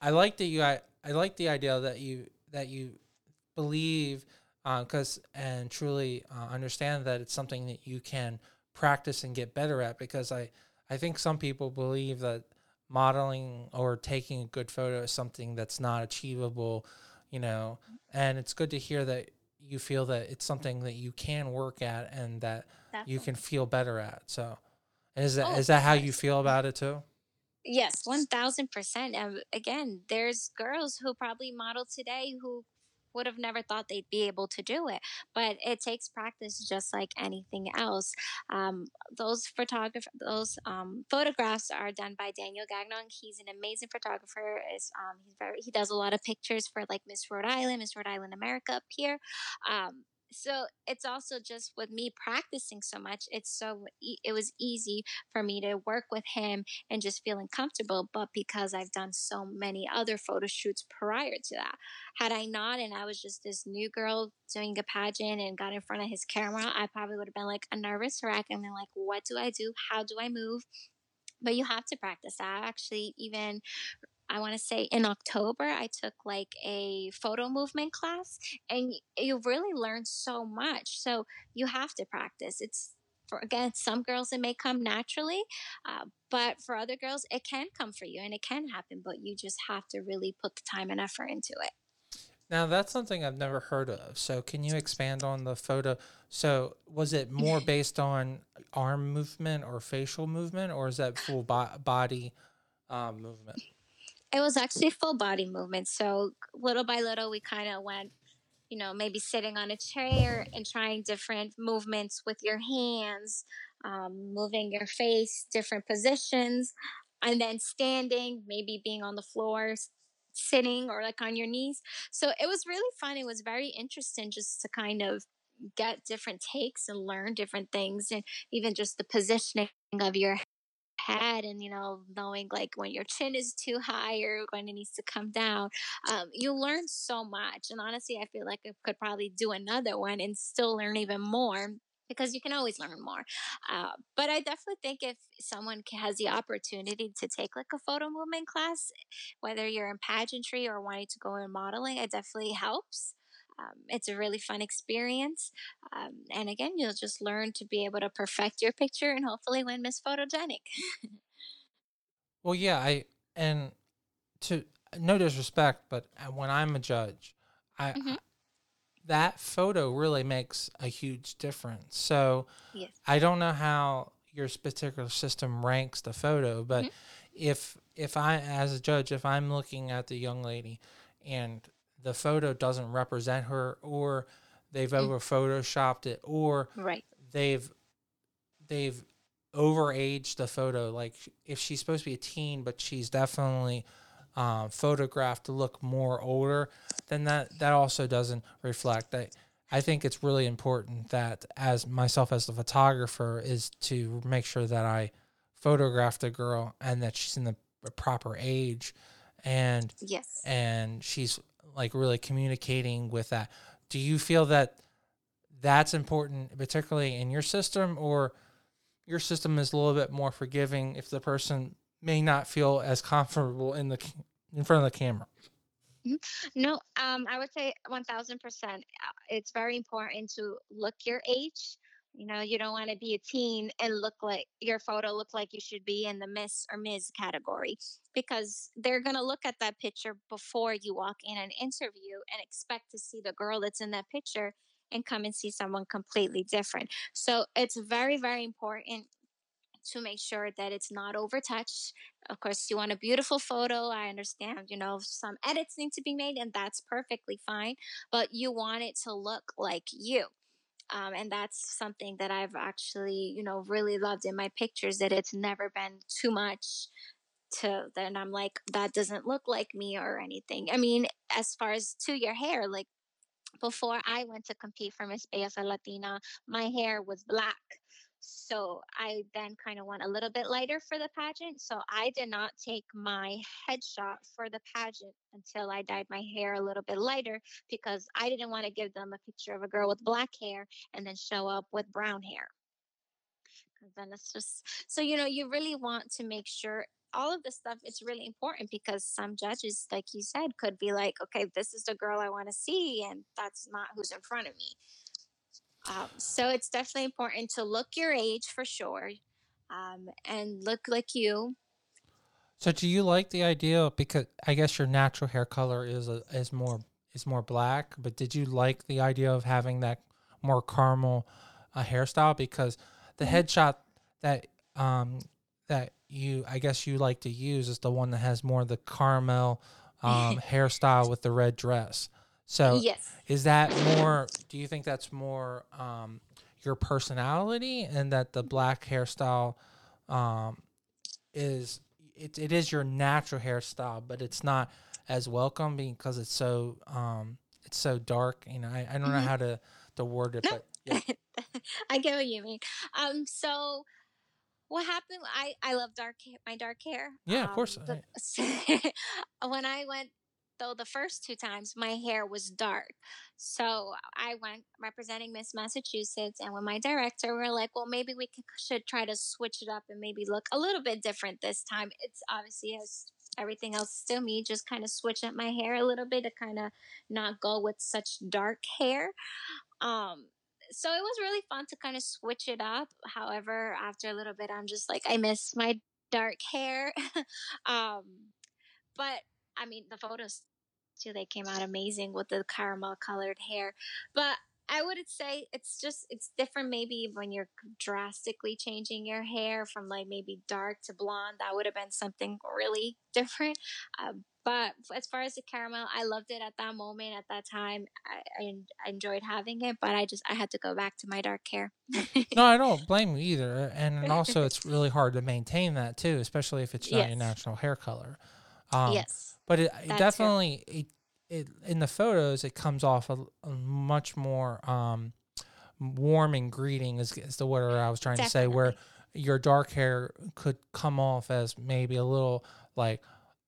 I like that you I, I like the idea that you that you believe because uh, and truly uh, understand that it's something that you can practice and get better at because I I think some people believe that modeling or taking a good photo is something that's not achievable you know and it's good to hear that you feel that it's something that you can work at and that Definitely. you can feel better at so. Is that oh, is that how you feel about it too? Yes 1000% um, again there's girls who probably model today who would have never thought they'd be able to do it. But it takes practice just like anything else. Um, those photograph those um, photographs are done by Daniel Gagnon. He's an amazing photographer. Is um, he's very he does a lot of pictures for like Miss Rhode Island, Miss Rhode Island America up here. Um, so it's also just with me practicing so much it's so it was easy for me to work with him and just feeling comfortable but because i've done so many other photo shoots prior to that. Had i not and i was just this new girl doing a pageant and got in front of his camera i probably would have been like a nervous wreck and been like what do i do? How do i move? But you have to practice I Actually, even I want to say in October, I took like a photo movement class and you really learn so much. So you have to practice. It's for, again, some girls it may come naturally, uh, but for other girls, it can come for you and it can happen, but you just have to really put the time and effort into it. Now that's something I've never heard of. So can you expand on the photo? So was it more based on arm movement or facial movement, or is that full bo- body um, movement? It was actually full body movement. So little by little, we kind of went, you know, maybe sitting on a chair and trying different movements with your hands, um, moving your face, different positions, and then standing, maybe being on the floor, sitting or like on your knees. So it was really fun. It was very interesting just to kind of get different takes and learn different things and even just the positioning of your head and you know knowing like when your chin is too high or when it needs to come down um, you learn so much and honestly i feel like i could probably do another one and still learn even more because you can always learn more uh, but i definitely think if someone has the opportunity to take like a photo movement class whether you're in pageantry or wanting to go in modeling it definitely helps um, it's a really fun experience. Um, and again, you'll just learn to be able to perfect your picture and hopefully win Miss Photogenic. well, yeah, I, and to no disrespect, but uh, when I'm a judge, I, mm-hmm. I that photo really makes a huge difference. So yes. I don't know how your particular system ranks the photo, but mm-hmm. if if I as a judge, if I'm looking at the young lady and the photo doesn't represent her or they've mm. over photoshopped it or right. they've they've overaged the photo like if she's supposed to be a teen but she's definitely um, photographed to look more older then that that also doesn't reflect that I think it's really important that as myself as the photographer is to make sure that I photograph the girl and that she's in the proper age and yes and she's like really communicating with that. Do you feel that that's important, particularly in your system, or your system is a little bit more forgiving if the person may not feel as comfortable in the in front of the camera? No, um, I would say 1000%. Uh, It's very important to look your age. You know, you don't want to be a teen and look like your photo look like you should be in the Miss or Ms. category because they're going to look at that picture before you walk in an interview and expect to see the girl that's in that picture and come and see someone completely different. So it's very, very important to make sure that it's not overtouched. Of course, you want a beautiful photo. I understand, you know, some edits need to be made, and that's perfectly fine, but you want it to look like you. Um, and that's something that I've actually, you know, really loved in my pictures that it's never been too much to then I'm like, that doesn't look like me or anything. I mean, as far as to your hair, like before I went to compete for Miss Belleza Latina, my hair was black. So I then kind of went a little bit lighter for the pageant. So I did not take my headshot for the pageant until I dyed my hair a little bit lighter because I didn't want to give them a picture of a girl with black hair and then show up with brown hair. then it's just so you know you really want to make sure all of this stuff it's really important because some judges like you said could be like okay this is the girl i want to see and that's not who's in front of me um, so it's definitely important to look your age for sure um, and look like you So do you like the idea because I guess your natural hair color is a, is more is more black, but did you like the idea of having that more caramel uh, hairstyle because the Mhm. headshot that um that you I guess you like to use is the one that has more of the caramel um hairstyle with the red dress. So yes. is that more do you think that's more um your personality and that the black hairstyle um is it, it is your natural hairstyle but it's not as welcome because it's so um it's so dark? You know i, I don't know Mhm. how to to word it no. but yeah. I get what you mean. Um so what happened i i love dark my dark hair. Yeah of course um the, when i went though the first two times my hair was dark so i went representing miss massachusetts and with my director we are like well maybe we could, should try to switch it up and maybe look a little bit different this time it's obviously as everything else still me just kind of switch up my hair a little bit to kind of not go with such dark hair um, so it was really fun to kind of switch it up. However, after a little bit, I'm just like, I miss my dark hair. um, but I mean, the photos too, they came out amazing with the caramel colored hair. But I would say it's just, it's different maybe when you're drastically changing your hair from like maybe dark to blonde. That would have been something really different. Uh, but as far as the caramel, I loved it at that moment, at that time. I, I, enjoyed having it, but I just, I had to go back to my dark hair. no i don't blame you either and also it's really hard to maintain that too especially if it's not your natural hair color um Yes. But it, it definitely it, it in the photos it comes off a, a much more um warm and greeting is, is the word I was trying to say where your dark hair could come off as maybe a little like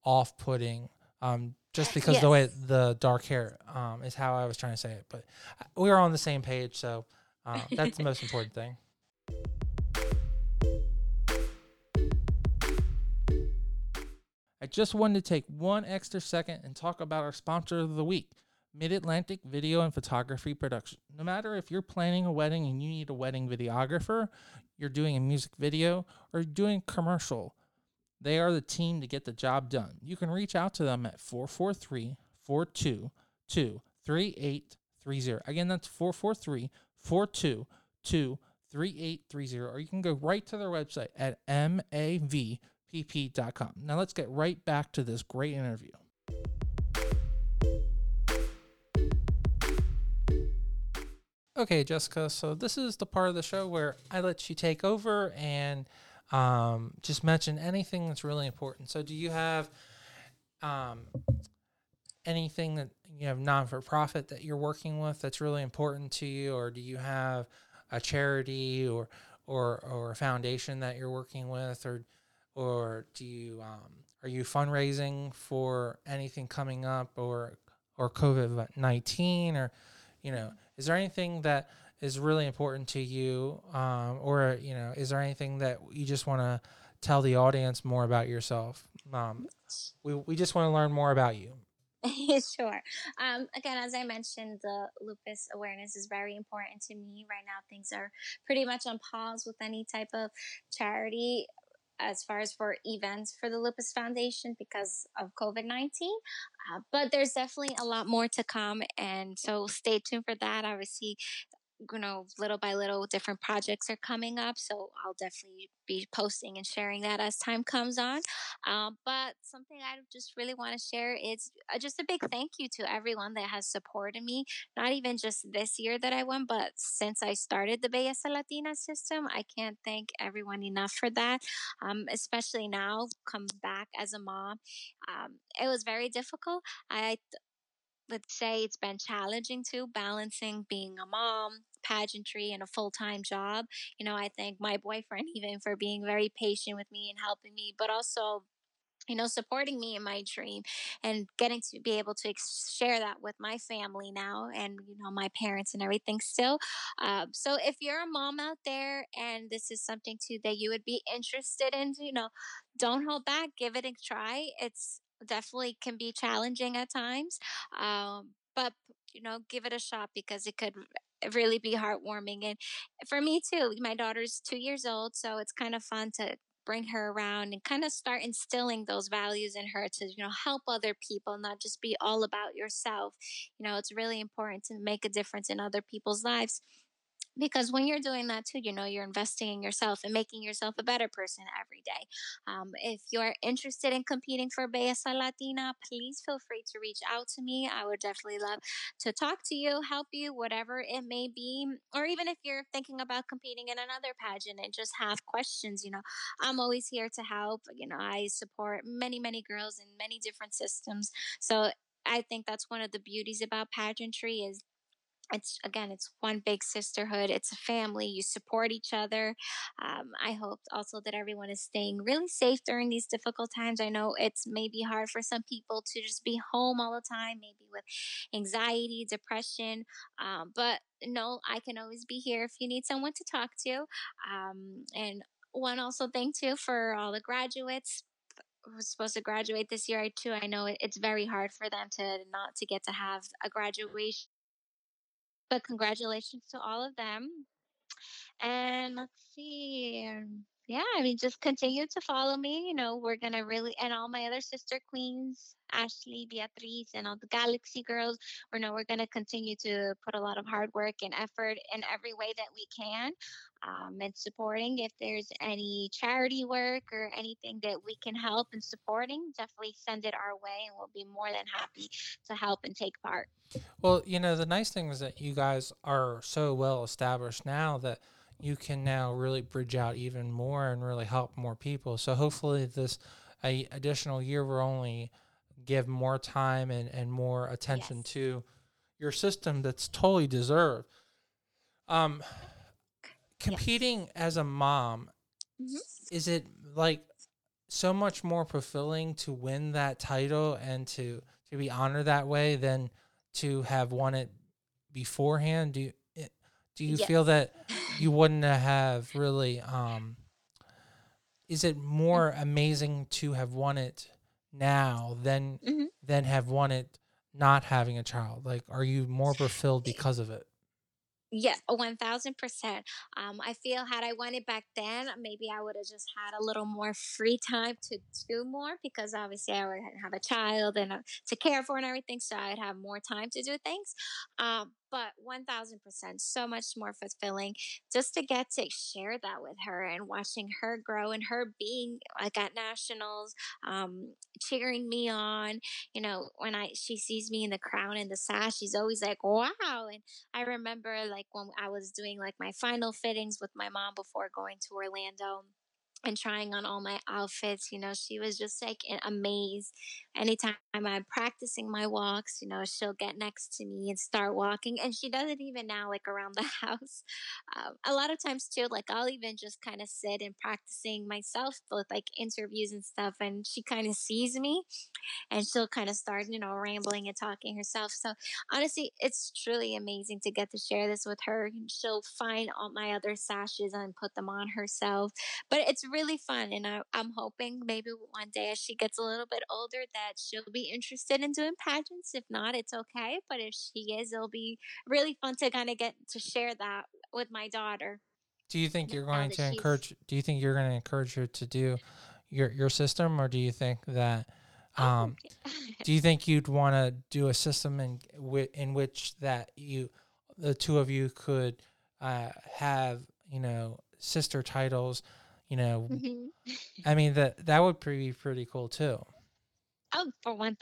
off-putting um just because the way the dark hair um is how I was trying to say it. But uh, we are on the same page so uh, that's the most important thing I just wanted to take one extra second and talk about our sponsor of the week, Mid Atlantic Video and Photography Production. No matter if you're planning a wedding and you need a wedding videographer, you're doing a music video, or doing commercial, they are the team to get the job done. You can reach out to them at 443 422 3830. Again, that's 443 422 3830. Or you can go right to their website at MAV pp.com. Now let's get right back to this great interview. Okay, Jessica, so this is the part of the show where I let you take over and um, just mention anything that's really important. So, do you have um, anything that you have non for profit that you're working with that's really important to you, or do you have a charity or or or a foundation that you're working with, or or do you um, are you fundraising for anything coming up or or COVID nineteen or you know is there anything that is really important to you um, or you know is there anything that you just want to tell the audience more about yourself um, we, we just want to learn more about you sure. Um, again, as I mentioned, the lupus awareness is very important to me. Right now, things are pretty much on pause with any type of charity as far as for events for the Lupus Foundation because of COVID 19. Uh, but there's definitely a lot more to come. And so stay tuned for that. Obviously, you know, little by little, different projects are coming up. So I'll definitely be posting and sharing that as time comes on. Um, but something I just really want to share is uh, just a big thank you to everyone that has supported me, not even just this year that I won, but since I started the Belleza Latina system. I can't thank everyone enough for that, um, especially now, come back as a mom. Um, it was very difficult. I let's say it's been challenging too, balancing being a mom, pageantry, and a full time job. You know, I thank my boyfriend even for being very patient with me and helping me, but also you know, supporting me in my dream and getting to be able to ex- share that with my family now and, you know, my parents and everything still. Um, so if you're a mom out there and this is something too that you would be interested in, you know, don't hold back, give it a try. It's definitely can be challenging at times. Um, but you know, give it a shot because it could really be heartwarming. And for me too, my daughter's two years old, so it's kind of fun to bring her around and kind of start instilling those values in her to you know help other people not just be all about yourself you know it's really important to make a difference in other people's lives because when you're doing that too you know you're investing in yourself and making yourself a better person every day. Um, if you're interested in competing for Belleza Latina please feel free to reach out to me. I would definitely love to talk to you help you whatever it may be. Or even if you're thinking about competing in another pageant and just have questions you know i'm always here to help. You know i support many many girls in many different systems. So I think that's one of the beauties about pageantry is it's again it's one big sisterhood it's a family you support each other um, i hope also that everyone is staying really safe during these difficult times i know it's maybe hard for some people to just be home all the time maybe with anxiety depression um, but no i can always be here if you need someone to talk to um, and one also thank you for all the graduates was supposed to graduate this year too i know it's very hard for them to not to get to have a graduation but congratulations to all of them. And let's see. Yeah, I mean, just continue to follow me. You know, we're going to really, and all my other sister queens, Ashley, Beatriz, and all the Galaxy girls, We're know we're going to continue to put a lot of hard work and effort in every way that we can um, and supporting. If there's any charity work or anything that we can help in supporting, definitely send it our way and we'll be more than happy to help and take part. Well, you know, the nice thing is that you guys are so well established now that you can now really bridge out even more and really help more people. So hopefully this a additional year will only give more time and, and more attention Yes. to your system that's totally deserved. Um Yes. competing as a mom, hmm is it like so much more fulfilling to win that title and to to be honored that way than to have won it beforehand? Do you eh, do you feel that you wouldn't have really um is it more amazing to have won it now than hmm than have won it not having a child? Like are you more fulfilled because of it? Yes, 1000%. Um, I feel had I won it back then, maybe I would have just had a little more free time to do more because obviously I would have a child and uh, to care for and everything. So I'd have more time to do things. Um, but 1000%, so much more fulfilling just to get to share that with her and watching her grow and her being like at nationals, um, cheering me on. You know, when I she sees me in the crown and the sash, she's always like, wow. And I remember like when I was doing like my final fittings with my mom before going to Orlando and trying on all my outfits, you know, she was just like amazed. Anytime I'm practicing my walks, you know, she'll get next to me and start walking. And she does it even now, like around the house. Um, a lot of times, too, like I'll even just kind of sit and practicing myself with like interviews and stuff. And she kind of sees me and she'll kind of start, you know, rambling and talking herself. So honestly, it's truly amazing to get to share this with her. She'll find all my other sashes and put them on herself. But it's really fun. And I, I'm hoping maybe one day as she gets a little bit older that she'll be interested in doing pageants. If not, it's okay. But if she is, it'll be really fun to kind of get to share that with my daughter. Do you think you're going to encourage? Do you think you're going to encourage her to do your your system, or do you think that? Oh, um, do you think you'd want to do a system in in which that you, the two of you, could uh, have you know sister titles? You know, mm-hmm. I mean that that would be pretty cool too. Oh, for 1000%.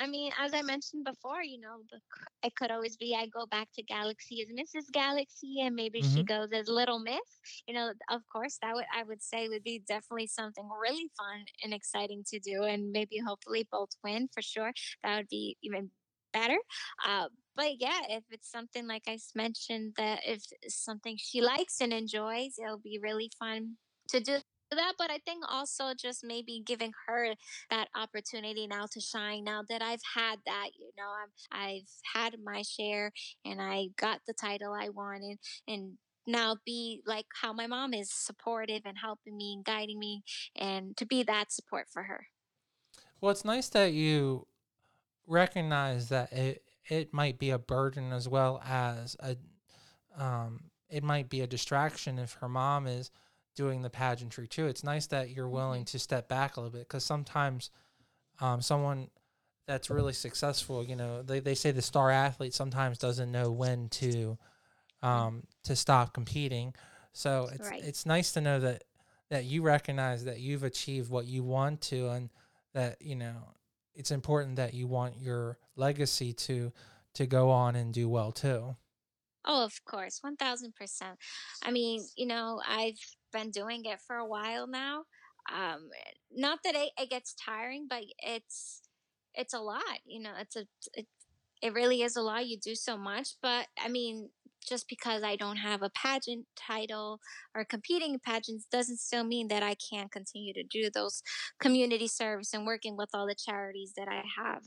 I mean, as I mentioned before, you know, the, it could always be I go back to Galaxy as Mrs. Galaxy and maybe mm-hmm. she goes as Little Miss. You know, of course, that would, I would say, would be definitely something really fun and exciting to do. And maybe hopefully both win for sure. That would be even better. Uh, but yeah, if it's something like I mentioned, that if something she likes and enjoys, it'll be really fun to do that but i think also just maybe giving her that opportunity now to shine now that i've had that you know i have had my share and i got the title i wanted and now be like how my mom is supportive and helping me and guiding me and to be that support for her. Well it's nice that you recognize that it it might be a burden as well as a um it might be a distraction if her mom is doing the pageantry too. It's nice that you're mm-hmm. willing to step back a little bit because sometimes um, someone that's really successful, you know, they, they say the star athlete sometimes doesn't know when to um, to stop competing. So it's right. it's nice to know that that you recognize that you've achieved what you want to and that you know it's important that you want your legacy to to go on and do well too. Oh, of course, 1000%. I mean, you know, I've been doing it for a while now. Um, not that it, it gets tiring, but it's it's a lot. You know, it's a it, it really is a lot. You do so much, but I mean, just because I don't have a pageant title or competing in pageants doesn't still mean that I can't continue to do those community service and working with all the charities that I have.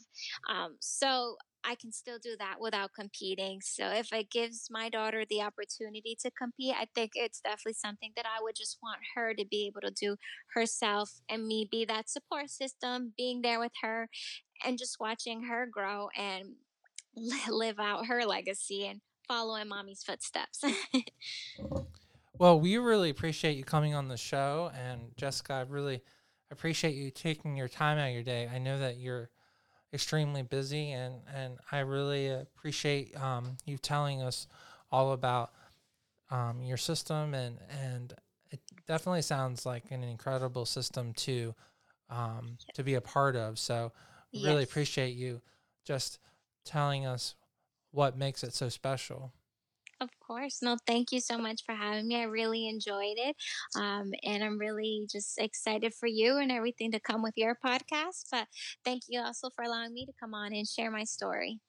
Um, so I can still do that without competing. So if it gives my daughter the opportunity to compete, I think it's definitely something that I would just want her to be able to do herself and me be that support system, being there with her and just watching her grow and live out her legacy and follow in mommy's footsteps. well, we really appreciate you coming on the show and Jessica, I really appreciate you taking your time out of your day. I know that you're extremely busy, and and I really appreciate um, you telling us all about um, your system, and and it definitely sounds like an incredible system to um, to be a part of. So yes. really appreciate you just telling us what makes it so special. Of course. No, thank you so much for having me. I really enjoyed it. Um, and I'm really just excited for you and everything to come with your podcast. But thank you also for allowing me to come on and share my story.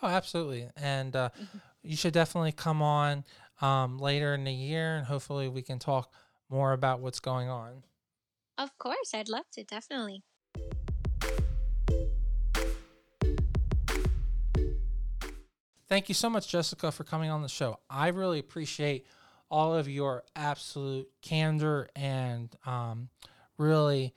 Oh, absolutely. And uh, mm-hmm. you should definitely come on um, later in the year and hopefully we can talk more about what's going on. Of course. I'd love to. Definitely. Thank you so much, Jessica, for coming on the show. I really appreciate all of your absolute candor and um, really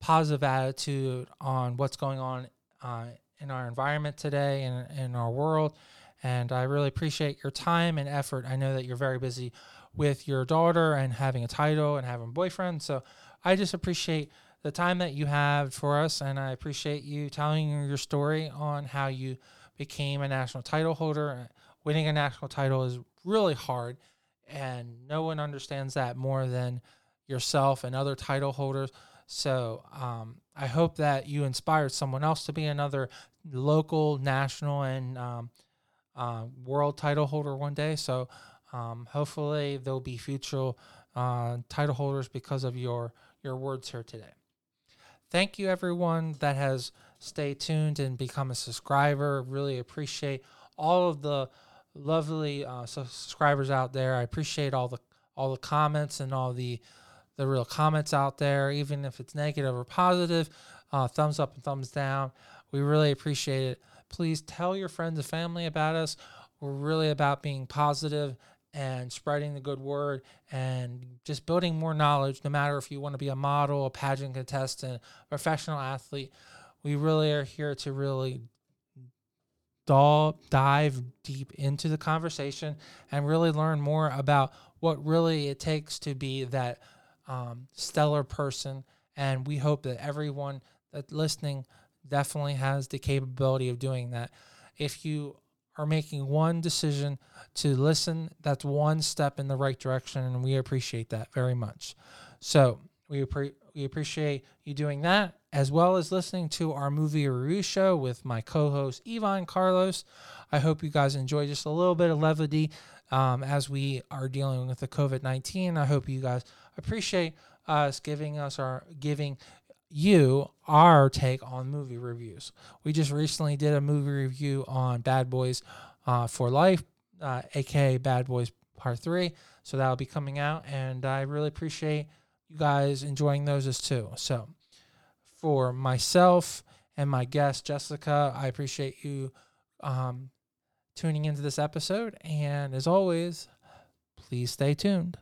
positive attitude on what's going on uh, in our environment today and in our world. And I really appreciate your time and effort. I know that you're very busy with your daughter and having a title and having a boyfriend. So I just appreciate the time that you have for us. And I appreciate you telling your story on how you became a national title holder. Winning a national title is really hard, and no one understands that more than yourself and other title holders. So um, I hope that you inspired someone else to be another local, national, and um, uh, world title holder one day. So um, hopefully there'll be future uh, title holders because of your your words here today. Thank you, everyone that has stay tuned and become a subscriber. Really appreciate all of the lovely uh, subscribers out there. I appreciate all the all the comments and all the the real comments out there, even if it's negative or positive. Uh, thumbs up and thumbs down. We really appreciate it. Please tell your friends and family about us. We're really about being positive and spreading the good word and just building more knowledge, no matter if you want to be a model, a pageant contestant, professional athlete we really are here to really dive deep into the conversation and really learn more about what really it takes to be that um, stellar person. And we hope that everyone that listening definitely has the capability of doing that. If you are making one decision to listen, that's one step in the right direction, and we appreciate that very much. So we appre- we appreciate you doing that, as well as listening to our movie review show with my co-host Yvonne Carlos. I hope you guys enjoy just a little bit of levity um, as we are dealing with the COVID nineteen. I hope you guys appreciate us giving us our giving you our take on movie reviews. We just recently did a movie review on Bad Boys uh, for Life, uh, aka Bad Boys Part 3. So that'll be coming out, and I really appreciate you guys enjoying those as too. So for myself and my guest, Jessica, I appreciate you um, tuning into this episode. And as always, please stay tuned.